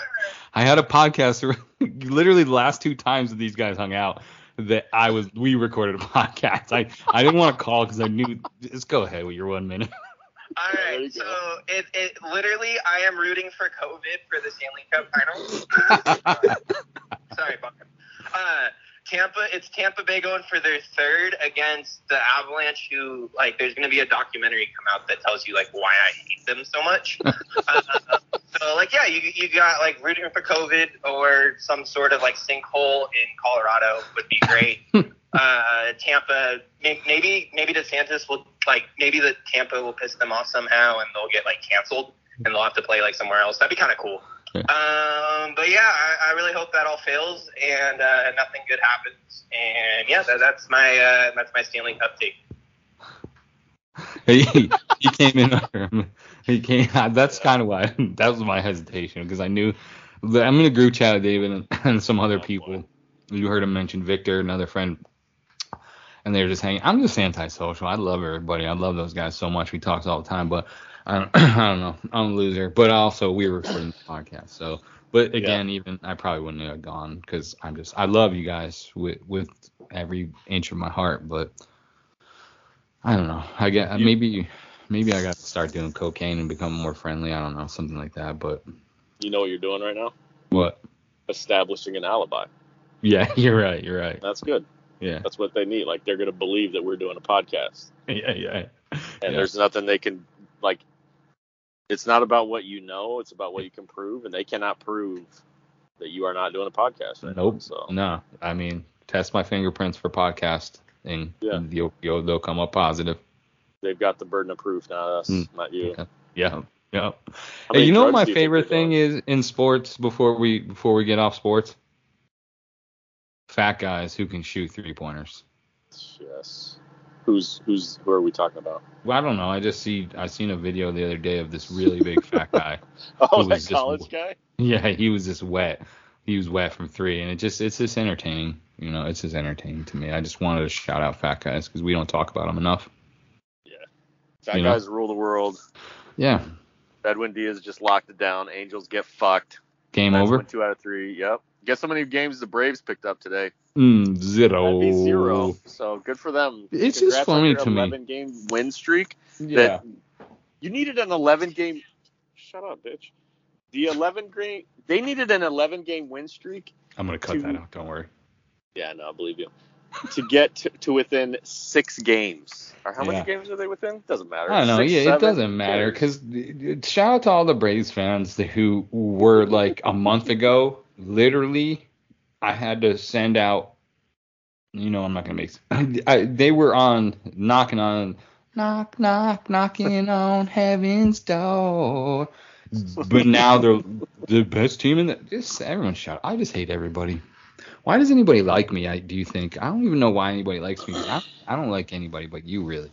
[SPEAKER 1] I had a podcast literally the last two times that these guys hung out that I was we recorded a podcast. I I didn't want to call because I knew just go ahead with your one minute.
[SPEAKER 3] All right, so it, it literally, I am rooting for COVID for the Stanley Cup Finals. <laughs> Sorry, Buck. Uh, Tampa, it's Tampa Bay going for their third against the Avalanche. Who like, there's going to be a documentary come out that tells you like why I hate them so much. <laughs> uh, so like, yeah, you you got like rooting for COVID or some sort of like sinkhole in Colorado would be great. <laughs> uh, Tampa, may- maybe maybe DeSantis will like maybe the Tampa will piss them off somehow and they'll get like canceled and they'll have to play like somewhere else. That'd be kind of cool. Um, but yeah, I, I really hope that all fails and uh, nothing good happens. And yeah, that, that's my uh, that's my Stanley Cup take. <laughs>
[SPEAKER 1] he, he came in under him. He came. <laughs> That's kind of why <laughs> that was my hesitation because I knew that I'm in a group chat with David and, and some other
[SPEAKER 4] Oh, boy.
[SPEAKER 1] people. You heard him mention Victor, another friend, and they were just hanging. I'm just antisocial. I love everybody. I love those guys so much. We talk all the time, but I don't, <clears throat> I don't know. I'm a loser. But also we were recording the podcast, so. But again, even I probably wouldn't have gone because I'm just I love you guys with with every inch of my heart, but I don't know. I get maybe maybe I got to start doing cocaine and become more friendly. I don't know, something like that. But
[SPEAKER 4] You know what you're doing right now?
[SPEAKER 1] what?
[SPEAKER 4] Establishing an alibi.
[SPEAKER 1] Yeah, <laughs> you're right. You're right.
[SPEAKER 4] That's good.
[SPEAKER 1] Yeah,
[SPEAKER 4] That's what they need. Like they're gonna believe that we're doing a podcast, <laughs>
[SPEAKER 1] yeah, yeah.
[SPEAKER 4] and
[SPEAKER 1] Yeah.
[SPEAKER 4] there's nothing they can like. It's not about what you know; it's about what you can prove, and they cannot prove that you are not doing a podcast right
[SPEAKER 1] Nope.
[SPEAKER 4] now. So
[SPEAKER 1] No, I mean, test my fingerprints for podcast, and
[SPEAKER 4] Yeah.
[SPEAKER 1] you'll, you'll they'll come up positive.
[SPEAKER 4] they've got the burden of proof, not us,
[SPEAKER 1] Mm.
[SPEAKER 4] not you.
[SPEAKER 1] Yeah, yeah.
[SPEAKER 4] How
[SPEAKER 1] Hey, you know what my
[SPEAKER 4] you
[SPEAKER 1] favorite thing is in sports before we before we get off sports? Fat guys who can shoot three pointers.
[SPEAKER 4] Yes. Who's who's who are we talking about?
[SPEAKER 1] Well, I don't know. I just see I seen a video the other day of this really big fat guy. <laughs>
[SPEAKER 4] Oh, that
[SPEAKER 1] just-
[SPEAKER 4] college guy.
[SPEAKER 1] Yeah, he was just wet. He was wet from three, and it just it's just entertaining. You know, it's just entertaining to me. I just wanted to shout out fat guys because we don't talk about them enough.
[SPEAKER 4] Yeah, fat
[SPEAKER 1] You know?
[SPEAKER 4] guys rule the world.
[SPEAKER 1] Yeah,
[SPEAKER 4] Edwin Diaz just locked it down. Angels get fucked.
[SPEAKER 1] game over.
[SPEAKER 4] two out of three. Yep. Guess how many games the Braves picked up today?
[SPEAKER 1] Mm, zero.
[SPEAKER 4] Zero. So good for them.
[SPEAKER 1] It's just
[SPEAKER 4] Congrats on
[SPEAKER 1] funny to me.
[SPEAKER 4] 11 game win streak.
[SPEAKER 1] Yeah.
[SPEAKER 4] That you needed an 11 game. Shut up, bitch. The 11 game. They needed an 11 game win streak.
[SPEAKER 1] I'm gonna cut
[SPEAKER 4] to-
[SPEAKER 1] that out. Don't worry.
[SPEAKER 4] Yeah, no, I believe you. To get to, to within six games. Or how
[SPEAKER 1] Yeah.
[SPEAKER 4] many games are they within? Doesn't matter.
[SPEAKER 1] I don't know.
[SPEAKER 4] Six,
[SPEAKER 1] yeah, it doesn't matter because shout out to all the Braves fans who were like a month ago. Literally, I had to send out. You know, I'm not gonna make. I, they were on knocking on, knock knock knocking on heaven's door. But now they're the best team in the. Just everyone shout. I just hate everybody. Why does anybody like me? I do you think? I don't even know why anybody likes me. I, I don't like anybody but you, really.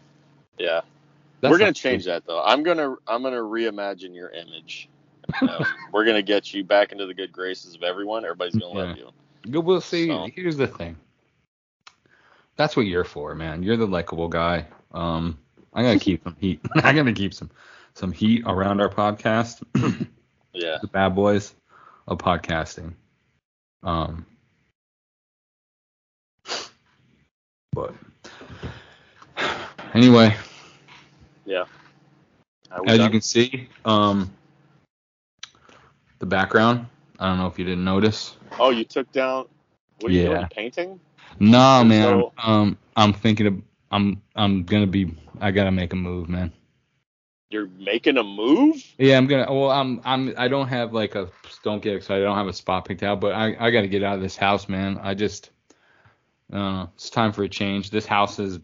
[SPEAKER 4] Yeah.
[SPEAKER 1] That's
[SPEAKER 4] we're gonna
[SPEAKER 1] not true.
[SPEAKER 4] change that though. I'm gonna I'm gonna reimagine your image. Um, we're gonna get you back into the good graces of everyone. Everybody's gonna love you.
[SPEAKER 1] Good. We'll see.
[SPEAKER 4] So-
[SPEAKER 1] Here's the thing. That's what you're for, man. You're the likable guy. Um, I gotta keep some heat. <laughs> I gotta keep some some heat around our podcast. <clears throat>
[SPEAKER 4] Yeah.
[SPEAKER 1] the bad boys of podcasting. Um, but anyway,
[SPEAKER 4] Yeah. Are we
[SPEAKER 1] as you can see, um, the background. I don't know if you didn't notice.
[SPEAKER 4] oh, you took down. What are you
[SPEAKER 1] Yeah.
[SPEAKER 4] doing? Painting?
[SPEAKER 1] No,
[SPEAKER 4] There's
[SPEAKER 1] man.
[SPEAKER 4] no-
[SPEAKER 1] Um, I'm thinking of. I'm. I'm gonna be. I gotta make a move, man.
[SPEAKER 4] You're making a move?
[SPEAKER 1] Yeah, I'm gonna. Well, I'm. I'm. I don't have like a. Don't get excited. I don't have a spot picked out, but I. I gotta get out of this house, man. I just. I. It's time for a change. This house has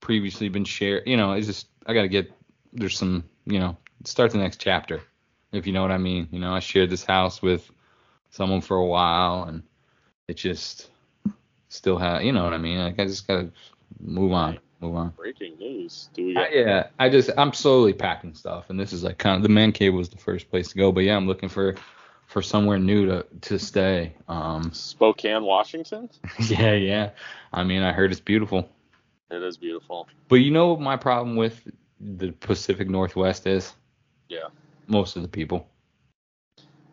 [SPEAKER 1] previously been shared. You know, it's just. I gotta get. There's some. You know, start the next chapter, if you know what I mean. You know, I shared this house with someone for a while, and it just still had, You know what I mean? Like I just gotta move on. move on.
[SPEAKER 4] Breaking news. Do we?
[SPEAKER 1] I- yeah, I just I'm slowly packing stuff, and this is like kind of the man cave was the first place to go, but yeah, I'm looking for for somewhere new to to stay. Um,
[SPEAKER 4] Spokane, Washington. <laughs>
[SPEAKER 1] yeah, yeah. I mean, I heard it's beautiful,
[SPEAKER 4] It is beautiful.
[SPEAKER 1] but you know what my problem with the Pacific Northwest is?
[SPEAKER 4] Yeah.
[SPEAKER 1] Most of the people.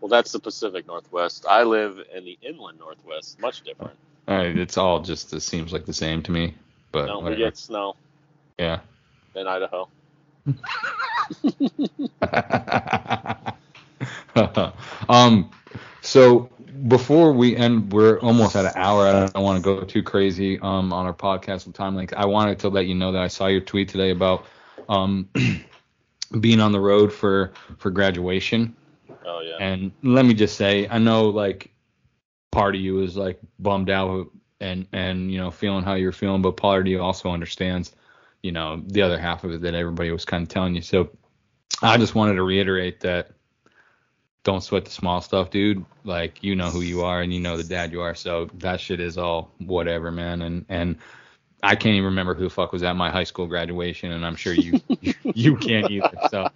[SPEAKER 4] Well, that's the Pacific Northwest. I live in the inland Northwest. Much different.
[SPEAKER 1] All right, it's all just it seems like the same to me, but
[SPEAKER 4] No, we get snow
[SPEAKER 1] yeah.
[SPEAKER 4] in Idaho. <laughs> <laughs>
[SPEAKER 1] um, so before we end, we're almost at an hour. I don't want to go too crazy um, on our podcast with time length. I wanted to let you know that I saw your tweet today about um, <clears throat> being on the road for for graduation.
[SPEAKER 4] Oh yeah.
[SPEAKER 1] And let me just say, I know like part of you is like bummed out and and you know feeling how you're feeling, but part of you also understands, you know, the other half of it that everybody was kind of telling you. So I just wanted to reiterate that don't sweat the small stuff, dude. Like you know who you are and you know the dad you are. So that shit is all whatever, man. And and I can't even remember who the fuck was at my high school graduation, and I'm sure you <laughs> you can't either. So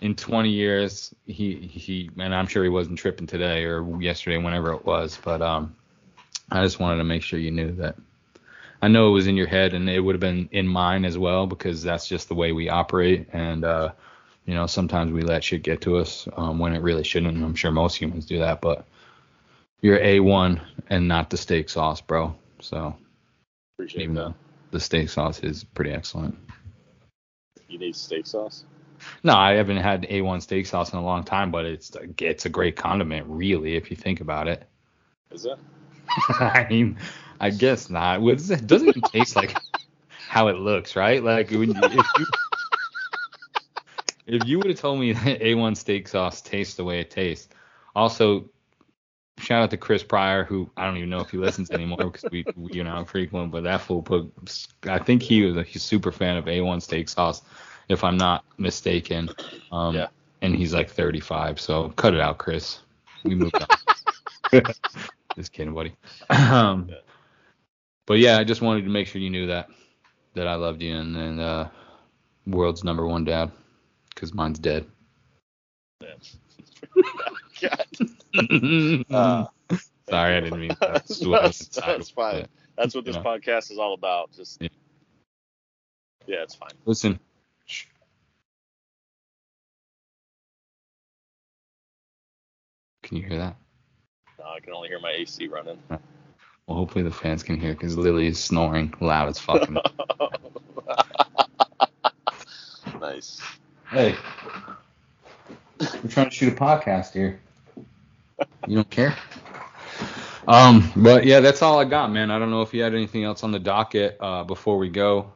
[SPEAKER 1] in 20 years, he he and I'm sure he wasn't tripping today or yesterday, whenever it was. But um, I just wanted to make sure you knew that. I know it was in your head, and it would have been in mine as well because that's just the way we operate. And uh, you know, sometimes we let shit get to us um, when it really shouldn't. I'm sure most humans do that, but you're A1 and not the steak sauce, bro. So
[SPEAKER 4] Appreciate
[SPEAKER 1] even
[SPEAKER 4] that.
[SPEAKER 1] though the steak sauce is pretty excellent.
[SPEAKER 4] You need steak sauce.
[SPEAKER 1] No, I haven't had A1 steak sauce in a long time, but it's it's a great condiment, really, if you think about it.
[SPEAKER 4] Is it? <laughs>
[SPEAKER 1] I mean, I guess not. It doesn't even taste like how it looks, right? Like when you, if you if you would have told me that A1 steak sauce tastes the way it tastes. Also, shout out to Chris Pryor, who I don't even know if he listens anymore because we, we you know frequent, but that fool put. I think he was a he's super fan of A1 steak sauce, if I'm not mistaken. Um,
[SPEAKER 4] Yeah.
[SPEAKER 1] And he's like 35, so cut it out, Chris. We moved on. <laughs> Just kidding, buddy. Um, But yeah, I just wanted to make sure you knew that that I loved you and and uh, world's number one dad, because mine's dead. <laughs>
[SPEAKER 4] God. Uh, <laughs>
[SPEAKER 1] Sorry, I didn't mean to <laughs>
[SPEAKER 4] that's, that's, fine.
[SPEAKER 1] but
[SPEAKER 4] That's what this
[SPEAKER 1] know.
[SPEAKER 4] podcast is all about. Just
[SPEAKER 1] Yeah.
[SPEAKER 4] yeah, it's fine.
[SPEAKER 1] Listen. Can you hear that?
[SPEAKER 4] No, I can only hear my AC running.
[SPEAKER 1] Well, hopefully the fans can hear because Lily is snoring loud as fucking. <laughs>
[SPEAKER 4] nice.
[SPEAKER 1] hey, we're trying to shoot a podcast here. You don't care? Um, but yeah, that's all I got, man. I don't know if you had anything else on the docket uh, before we go.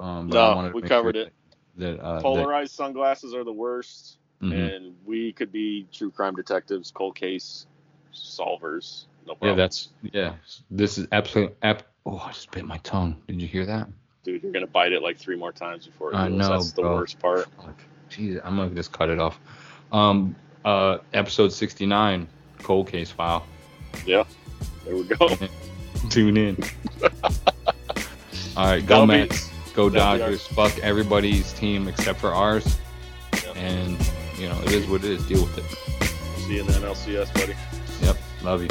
[SPEAKER 1] Um, but I
[SPEAKER 4] No,
[SPEAKER 1] wanted to
[SPEAKER 4] we covered
[SPEAKER 1] sure
[SPEAKER 4] it.
[SPEAKER 1] That, uh, that
[SPEAKER 4] Polarized sunglasses are the worst,
[SPEAKER 1] mhm.
[SPEAKER 4] and we could be true crime detectives, cold case solvers. No
[SPEAKER 1] yeah, that's yeah. This is absolutely. Oh, I just bit my tongue. Did you hear that?
[SPEAKER 4] Dude, you're gonna bite it like three more times before it
[SPEAKER 1] I know,
[SPEAKER 4] That's the worst part.
[SPEAKER 1] Jeez, I'm gonna just cut it off. Um, uh, episode 69, cold case file.
[SPEAKER 4] Yeah. There we go. <laughs>
[SPEAKER 1] Tune in. All right, go Mets, go Dodgers. Fuck everybody's team except for ours.
[SPEAKER 4] Yeah.
[SPEAKER 1] And you know it is what it is. Deal with it.
[SPEAKER 4] See you in the NLCS, buddy.
[SPEAKER 1] Yep. Love you.